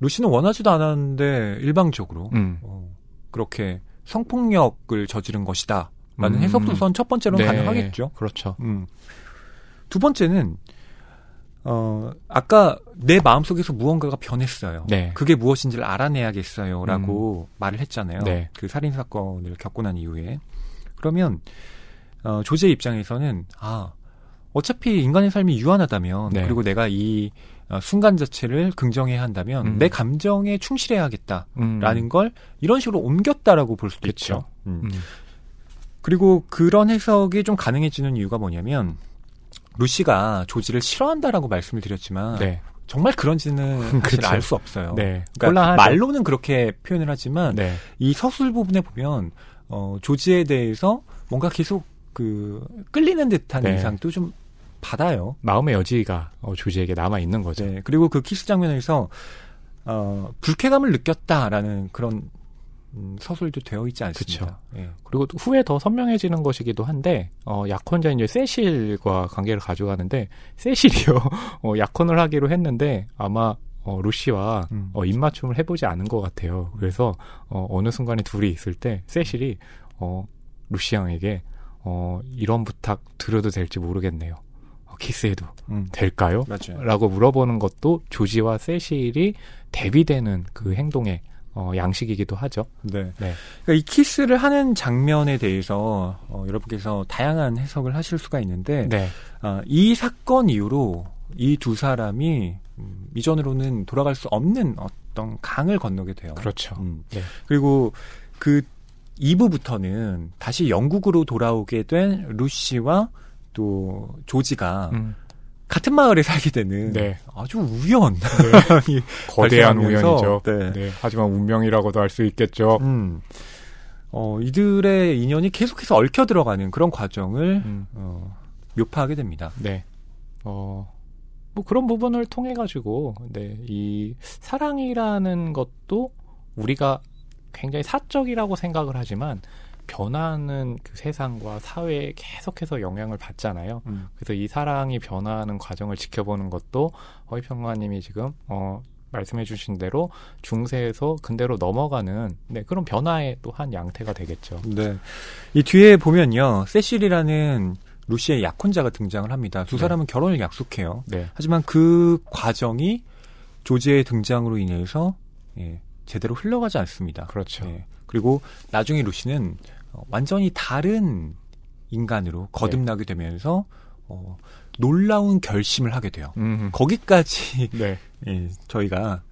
루시는 원하지도 않았는데 일방적으로 음. 어, 그렇게 성폭력을 저지른 것이다. 라는 음. 해석도 우선 첫 번째로는 네, 가능하겠죠. 그렇죠. 음. 두 번째는 어 아까 내 마음 속에서 무언가가 변했어요. 네. 그게 무엇인지를 알아내야겠어요라고 말을 했잖아요. 네. 그 살인 사건을 겪고 난 이후에 그러면 어, 조지의 입장에서는 아 어차피 인간의 삶이 유한하다면 네. 그리고 내가 이 어, 순간 자체를 긍정해야 한다면 음. 내 감정에 충실해야겠다라는 음. 걸 이런 식으로 옮겼다라고 볼 수도 그쵸. 있죠. 음. 음. 그리고 그런 해석이 좀 가능해지는 이유가 뭐냐면 루시가 조지를 싫어한다라고 말씀을 드렸지만 네. 정말 그런지는 사실 그쵸. 알수 없어요. 네. 그러니까. 말로는 그렇게 표현을 하지만 네. 이 서술 부분에 보면 어, 조지에 대해서 뭔가 계속 그 끌리는 듯한 네. 인상도 좀 받아요. 마음의 여지가 어, 조지에게 남아 있는 거죠. 네. 그리고 그 키스 장면에서 어, 불쾌감을 느꼈다라는 그런 음, 서술도 되어 있지 않습니다. 예. 그리고 또 후에 더 선명해지는 것이기도 한데 어, 약혼자 이제 세실과 관계를 가져가는데 세실이요 어, 약혼을 하기로 했는데 아마 어, 루시와 음. 어, 입맞춤을 해보지 않은 것 같아요. 그래서 어, 어느 순간에 둘이 있을 때 세실이 어, 루시 양에게 어, 이런 부탁 드려도 될지 모르겠네요. 어, 키스해도 음. 될까요? 맞아요. 라고 물어보는 것도 조지와 세실이 대비되는 그 행동의 어, 양식이기도 하죠. 네. 네. 그러니까 이 키스를 하는 장면에 대해서 어, 여러분께서 다양한 해석을 하실 수가 있는데 네. 아, 이 사건 이후로 이 두 사람이 음, 이전으로는 돌아갈 수 없는 어떤 강을 건너게 돼요. 그렇죠. 음. 네. 그리고 그 2부부터는 다시 영국으로 돌아오게 된 루시와 또 조지가 음, 같은 마을에 살게 되는 네. 아주 우연. 거대한 발생하면서, 우연이죠. 네. 네. 하지만 운명이라고도 할 수 있겠죠. 음. 어, 이들의 인연이 계속해서 얽혀 들어가는 그런 과정을 음, 어, 묘파하게 됩니다. 네. 어, 뭐 그런 부분을 통해 가지고 네, 이 사랑이라는 것도 우리가 굉장히 사적이라고 생각을 하지만 변하는 그 세상과 사회에 계속해서 영향을 받잖아요. 음. 그래서 이 사랑이 변화하는 과정을 지켜보는 것도 허이평화님이 지금 어, 말씀해주신 대로 중세에서 근대로 넘어가는 네, 그런 변화의 또 한 양태가 되겠죠. 네. 이 뒤에 보면요. 세실이라는 루시의 약혼자가 등장을 합니다. 두 네. 사람은 결혼을 약속해요. 네, 하지만 그 과정이 조지의 등장으로 인해서 예, 제대로 흘러가지 않습니다. 그렇죠. 예. 그리고 나중에 루시는 어, 완전히 다른 인간으로 거듭나게 되면서 어, 놀라운 결심을 하게 돼요. 음, 거기까지 네, 예, 저희가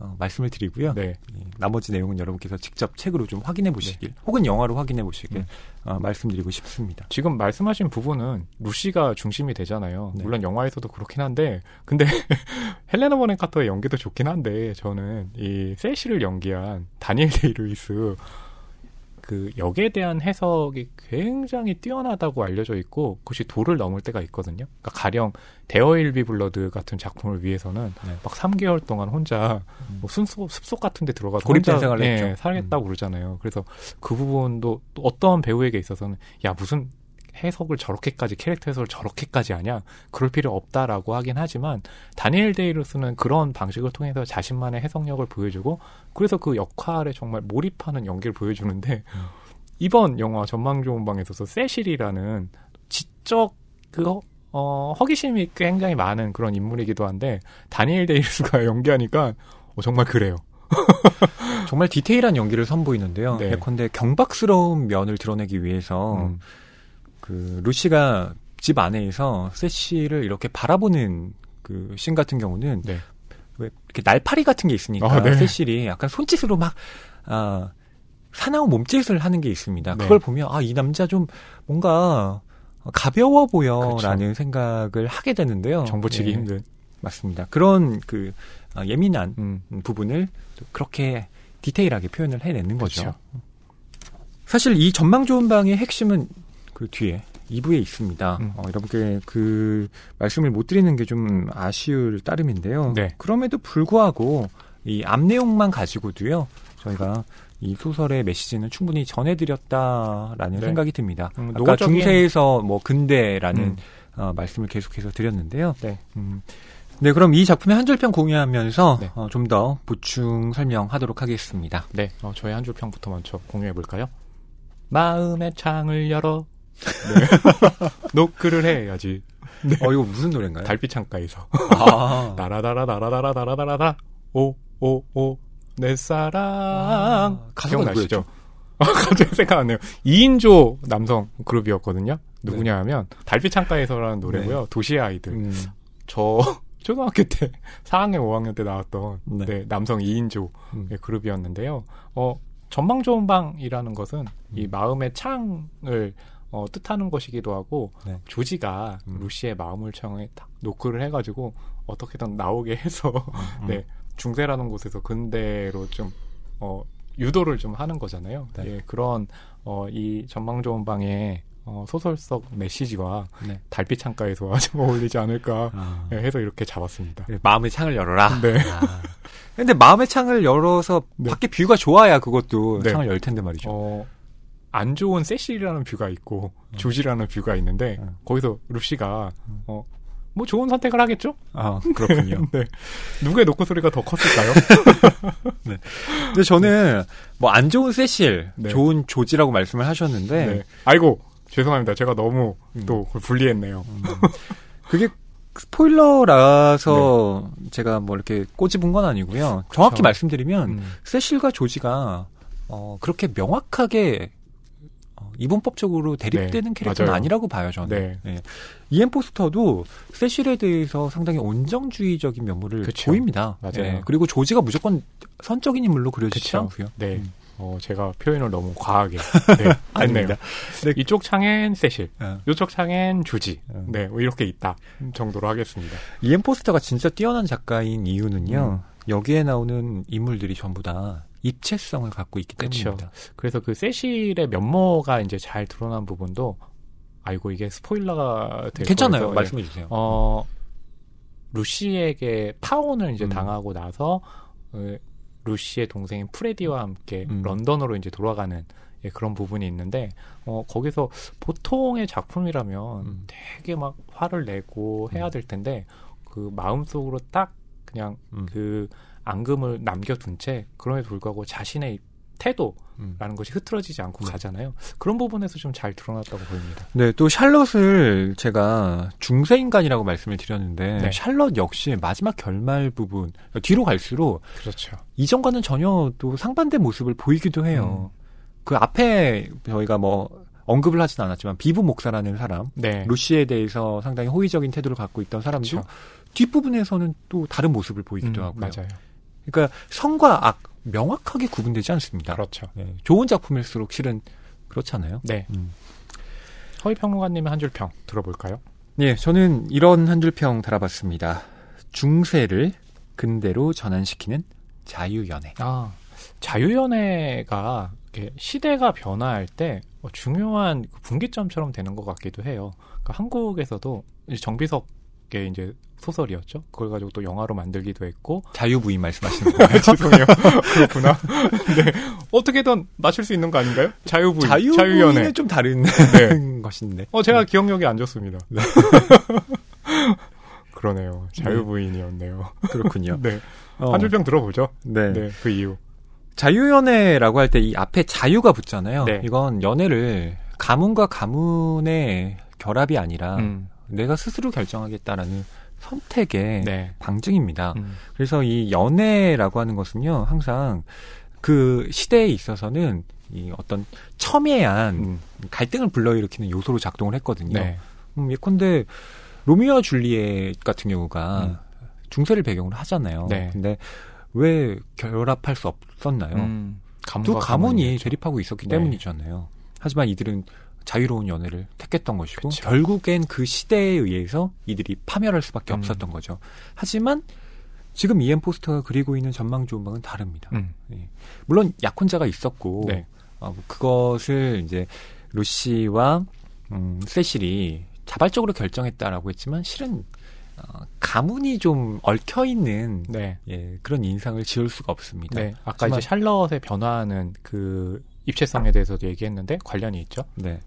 어, 말씀을 드리고요. 네, 예, 나머지 내용은 여러분께서 직접 책으로 좀 확인해 보시길, 혹은 영화로 확인해 보시길 음. 어, 말씀드리고 싶습니다. 지금 말씀하신 부분은 루시가 중심이 되잖아요. 네. 물론 영화에서도 그렇긴 한데, 근데 헬레나 보넘 카터의 연기도 좋긴 한데, 저는 이 세실을 연기한 다니엘 데이 루이스 그 역에 대한 해석이 굉장히 뛰어나다고 알려져 있고 그것이 도를 넘을 때가 있거든요. 그러니까 가령 There Will Be Blood 같은 작품을 위해서는 네. 막 3개월 동안 혼자 음. 뭐 숲속 숲속 같은 데 들어가서 고립된 혼자, 생활을 예, 했죠. 음. 살겠다고 그러잖아요. 그래서 그 부분도 또 어떠한 배우에게 있어서는 야 무슨 해석을 저렇게까지 캐릭터 해석을 저렇게까지 하냐 그럴 필요 없다라고 하긴 하지만 다니엘 데이 루이스는 그런 방식을 통해서 자신만의 해석력을 보여주고 그래서 그 역할에 정말 몰입하는 연기를 보여주는데 음. 이번 영화 전망 좋은 방에 있어서 세실이라는 지적 그 어, 허영심이 굉장히 많은 그런 인물이기도 한데 다니엘 데이 루이스가 연기하니까 어, 정말 그래요. 정말 디테일한 연기를 선보이는데요. 네. 예컨대 경박스러운 면을 드러내기 위해서 음, 그 루시가 집 안에서 세시를 이렇게 바라보는 그 씬 같은 경우는 네. 왜 이렇게 날파리 같은 게 있으니까 아, 네. 세실이 약간 손짓으로 막 아, 사나운 몸짓을 하는 게 있습니다. 네. 그걸 보면 아 이 남자 좀 뭔가 가벼워 보여라는 그렇죠. 생각을 하게 되는데요. 정보치기 네, 힘든. 맞습니다. 그런 그 아, 예민한 음, 부분을 또 그렇게 디테일하게 표현을 해내는 거죠. 그렇죠. 사실 이 전망 좋은 방의 핵심은 그 뒤에 2부에 있습니다. 음. 어, 여러분께 그 말씀을 못 드리는 게 좀 아쉬울 따름인데요. 네. 그럼에도 불구하고 이 앞 내용만 가지고도요. 저희가 이 소설의 메시지는 충분히 전해드렸다라는 네. 생각이 듭니다. 음, 아까 노골적인- 중세에서 뭐 근대라는 음. 어, 말씀을 계속해서 드렸는데요. 네. 음, 네, 그럼 이 작품의 한 줄평 공유하면서 네. 어, 좀 더 보충 설명하도록 하겠습니다. 네, 어, 저의 한줄 평부터 먼저 공유해 볼까요? 마음의 창을 열어. 네. 노크를 해야지. 어, 이거 무슨 노래인가요? 달빛 창가에서. 아, 나라다라 나라다라 나라다라다. 오, 오, 오. 내 사랑. 아, 기억나시죠? 아, 갑자기 생각 안 나요. 2인조 남성 그룹이었거든요. 누구냐 하면 달빛 창가에서라는 노래고요. 도시의 아이들. 음, 저 초등학교 때 4학년, 5학년 때 나왔던 네. 네, 남성 2인조 음. 그룹이었는데요. 어, 전망 좋은 방이라는 것은 이 음. 마음의 창을 어, 뜻하는 것이기도 하고 네. 조지가 음. 루시의 마음을 딱 노크를 해가지고 어떻게든 나오게 해서 음. 네 중세라는 곳에서 근대로 좀 어, 유도를 좀 하는 거잖아요. 네. 예, 그런 어, 이 전망 좋은 방의 어, 소설 속 메시지와 네. 달빛 창가에서 아주 어울리지 않을까 아. 예, 해서 이렇게 잡았습니다. 네, 마음의 창을 열어라. 네. 아. 근데 마음의 창을 열어서 네. 밖에 view가 좋아야 그것도 네. 창을 열 텐데 말이죠. 어, 안 좋은 세실이라는 view가 있고 조지라는 view가 있는데 음. 거기서 루시가 음. 어, 뭐 좋은 선택을 하겠죠? 아, 그렇군요. 네. 누구의 노크 소리가 더 컸을까요? 근데 저는 뭐 안 좋은 세실, 네. 좋은 조지라고 말씀을 하셨는데 네. 아이고 죄송합니다. 제가 너무 음. 또 그걸 분리했네요. 음, 그게 스포일러라서 제가 뭐 이렇게 꼬집은 건 아니고요. 정확히 그쵸. 말씀드리면 음. 세실과 조지가 어, 그렇게 명확하게 어, 이분법적으로 대립되는 네, 캐릭터는 맞아요. 아니라고 봐요, 저는. 네. 네. 이엠 포스터도 세실에 대해서 상당히 온정주의적인 면모를 그쵸. 보입니다. 맞아요. 네. 그리고 조지가 무조건 선적인 인물로 그려지지 그쵸. 않고요. 네. 음. 어, 제가 표현을 너무 과하게 네, 했네요. 아닙니다. 네. 이쪽 창엔 세실, 어. 이쪽 창엔 조지. 음. 네, 뭐 이렇게 있다 정도로 하겠습니다. 이엠 포스터가 진짜 뛰어난 작가인 이유는요. 음. 여기에 나오는 인물들이 전부 다 입체성을 갖고 있기 그쵸. 때문입니다. 그래서 그 세실의 면모가 이제 잘 드러난 부분도 아이고 이게 스포일러가 될 괜찮아요. 거라서, 예. 말씀해 주세요. 어 루시에게 파혼을 이제 음. 당하고 나서 어, 루시의 동생인 프레디와 함께 음. 런던으로 이제 돌아가는 예, 그런 부분이 있는데 어 거기서 보통의 작품이라면 음. 되게 막 화를 내고 해야 될 텐데 그 마음속으로 딱 그냥 음. 그 앙금을 남겨둔 채 그럼에도 불구하고 자신의 태도 음. 라는 것이 흐트러지지 않고 네. 가잖아요. 그런 부분에서 좀 잘 드러났다고 보입니다. 네, 또 샬럿을 제가 중세 인간이라고 말씀을 드렸는데 네. 샬럿 역시 마지막 결말 부분 뒤로 갈수록 그렇죠. 이전과는 전혀 또 상반된 모습을 보이기도 해요. 그 앞에 저희가 뭐 언급을 하진 않았지만 비브 목사라는 사람 네. 루시에 대해서 상당히 호의적인 태도를 갖고 있던 사람도 그렇죠. 뒷부분에서는 또 다른 모습을 보이기도 음, 하고요. 맞아요. 그러니까 성과 악 명확하게 구분되지 않습니다. 그렇죠. 네, 좋은 작품일수록 실은 그렇잖아요. 네. 음. 허위 평론가님의 한 줄 평 들어볼까요? 예, 저는 이런 한 줄 평 달아봤습니다. 중세를 근대로 전환시키는 자유연애. 아, 자유연애가 시대가 변화할 때 어, 중요한 그 분기점처럼 되는 것 같기도 해요. 그러니까 한국에서도 이제 정비석의 이제 소설이었죠. 그걸 가지고 또 영화로 만들기도 했고. 자유부인 말씀하시는 거예요? 죄송해요. 그렇구나. 네. 어떻게든 맞출 수 있는 거 아닌가요? 자유부인, 자유연애. 좀 다른 네. 것인데. 어, 제가 기억력이 안 좋습니다. 그러네요. 자유부인이었네요. 그렇군요. 네. 어, 한 줄평 들어보죠. 네. 네. 그 이유. 자유연애라고 할 때 이 앞에 자유가 붙잖아요. 네. 이건 연애를 가문과 가문의 결합이 아니라 음. 내가 스스로 결정하겠다라는 선택의 네. 방증입니다. 음. 그래서 이 연애라고 하는 것은요, 항상 그 시대에 있어서는 이 어떤 첨예한 음. 갈등을 불러일으키는 요소로 작동을 했거든요. 네. 음, 예컨대 로미오와 줄리엣 같은 경우가 음. 중세를 배경으로 하잖아요. 네. 근데 왜 결합할 수 없었나요? 음. 두 가문이. 대립하고 있었기 네. 때문이잖아요. 하지만 이들은 자유로운 연애를 택했던 것이고 그쵸. 결국엔 그 시대에 의해서 이들이 파멸할 수밖에 음. 없었던 거죠. 하지만 지금 이엠 포스터가 그리고 있는 전망 방은 다릅니다. 음. 예. 물론 약혼자가 있었고 네. 어, 그것을 이제 루시와 음, 세실이 자발적으로 결정했다라고 했지만 실은 어, 가문이 좀 얽혀 있는 네. 예, 그런 인상을 지울 수가 없습니다. 네. 아까 이제 샬럿의 변화하는 그 입체성에 대해서도 얘기했는데 관련이 있죠. 네.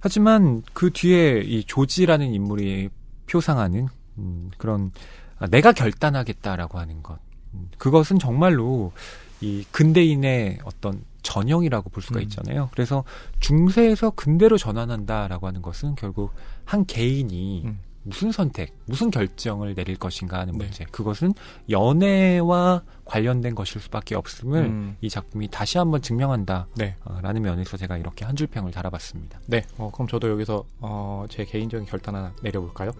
하지만 그 뒤에 이 조지라는 인물이 표상하는 음, 그런 아, 내가 결단하겠다라고 하는 것. 음, 그것은 정말로 이 근대인의 어떤 전형이라고 볼 수가 음. 있잖아요. 그래서 중세에서 근대로 전환한다라고 하는 것은 결국 한 개인이 음. 무슨 선택, 무슨 결정을 내릴 것인가 하는 네. 문제. 그것은 연애와 관련된 것일 수밖에 없음을 음. 이 작품이 다시 한번 증명한다. 네. 어, 라는 면에서 제가 이렇게 한 줄 평을 달아봤습니다. 네. 어, 그럼 저도 여기서 어, 제 개인적인 결단 하나 내려볼까요?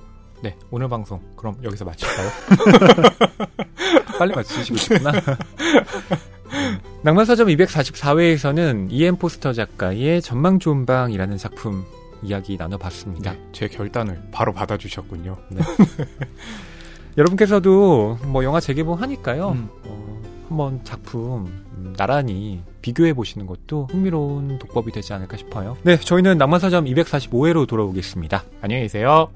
네. 오늘 방송 그럼 여기서 마칠까요? 빨리 맞추시고 싶구나. 음. 낭만서점 244회에서는 이엠 포스터 작가의 전망 좋은 방이라는 작품 이야기 나눠봤습니다. 네. 제 결단을 바로 받아주셨군요. 여러분께서도 뭐 영화 재개봉 하니까요. 음. 어, 한번 작품 음, 나란히 비교해 보시는 것도 흥미로운 독법이 되지 않을까 싶어요. 네, 저희는 낭만서점 245회로 돌아오겠습니다. 안녕히 계세요.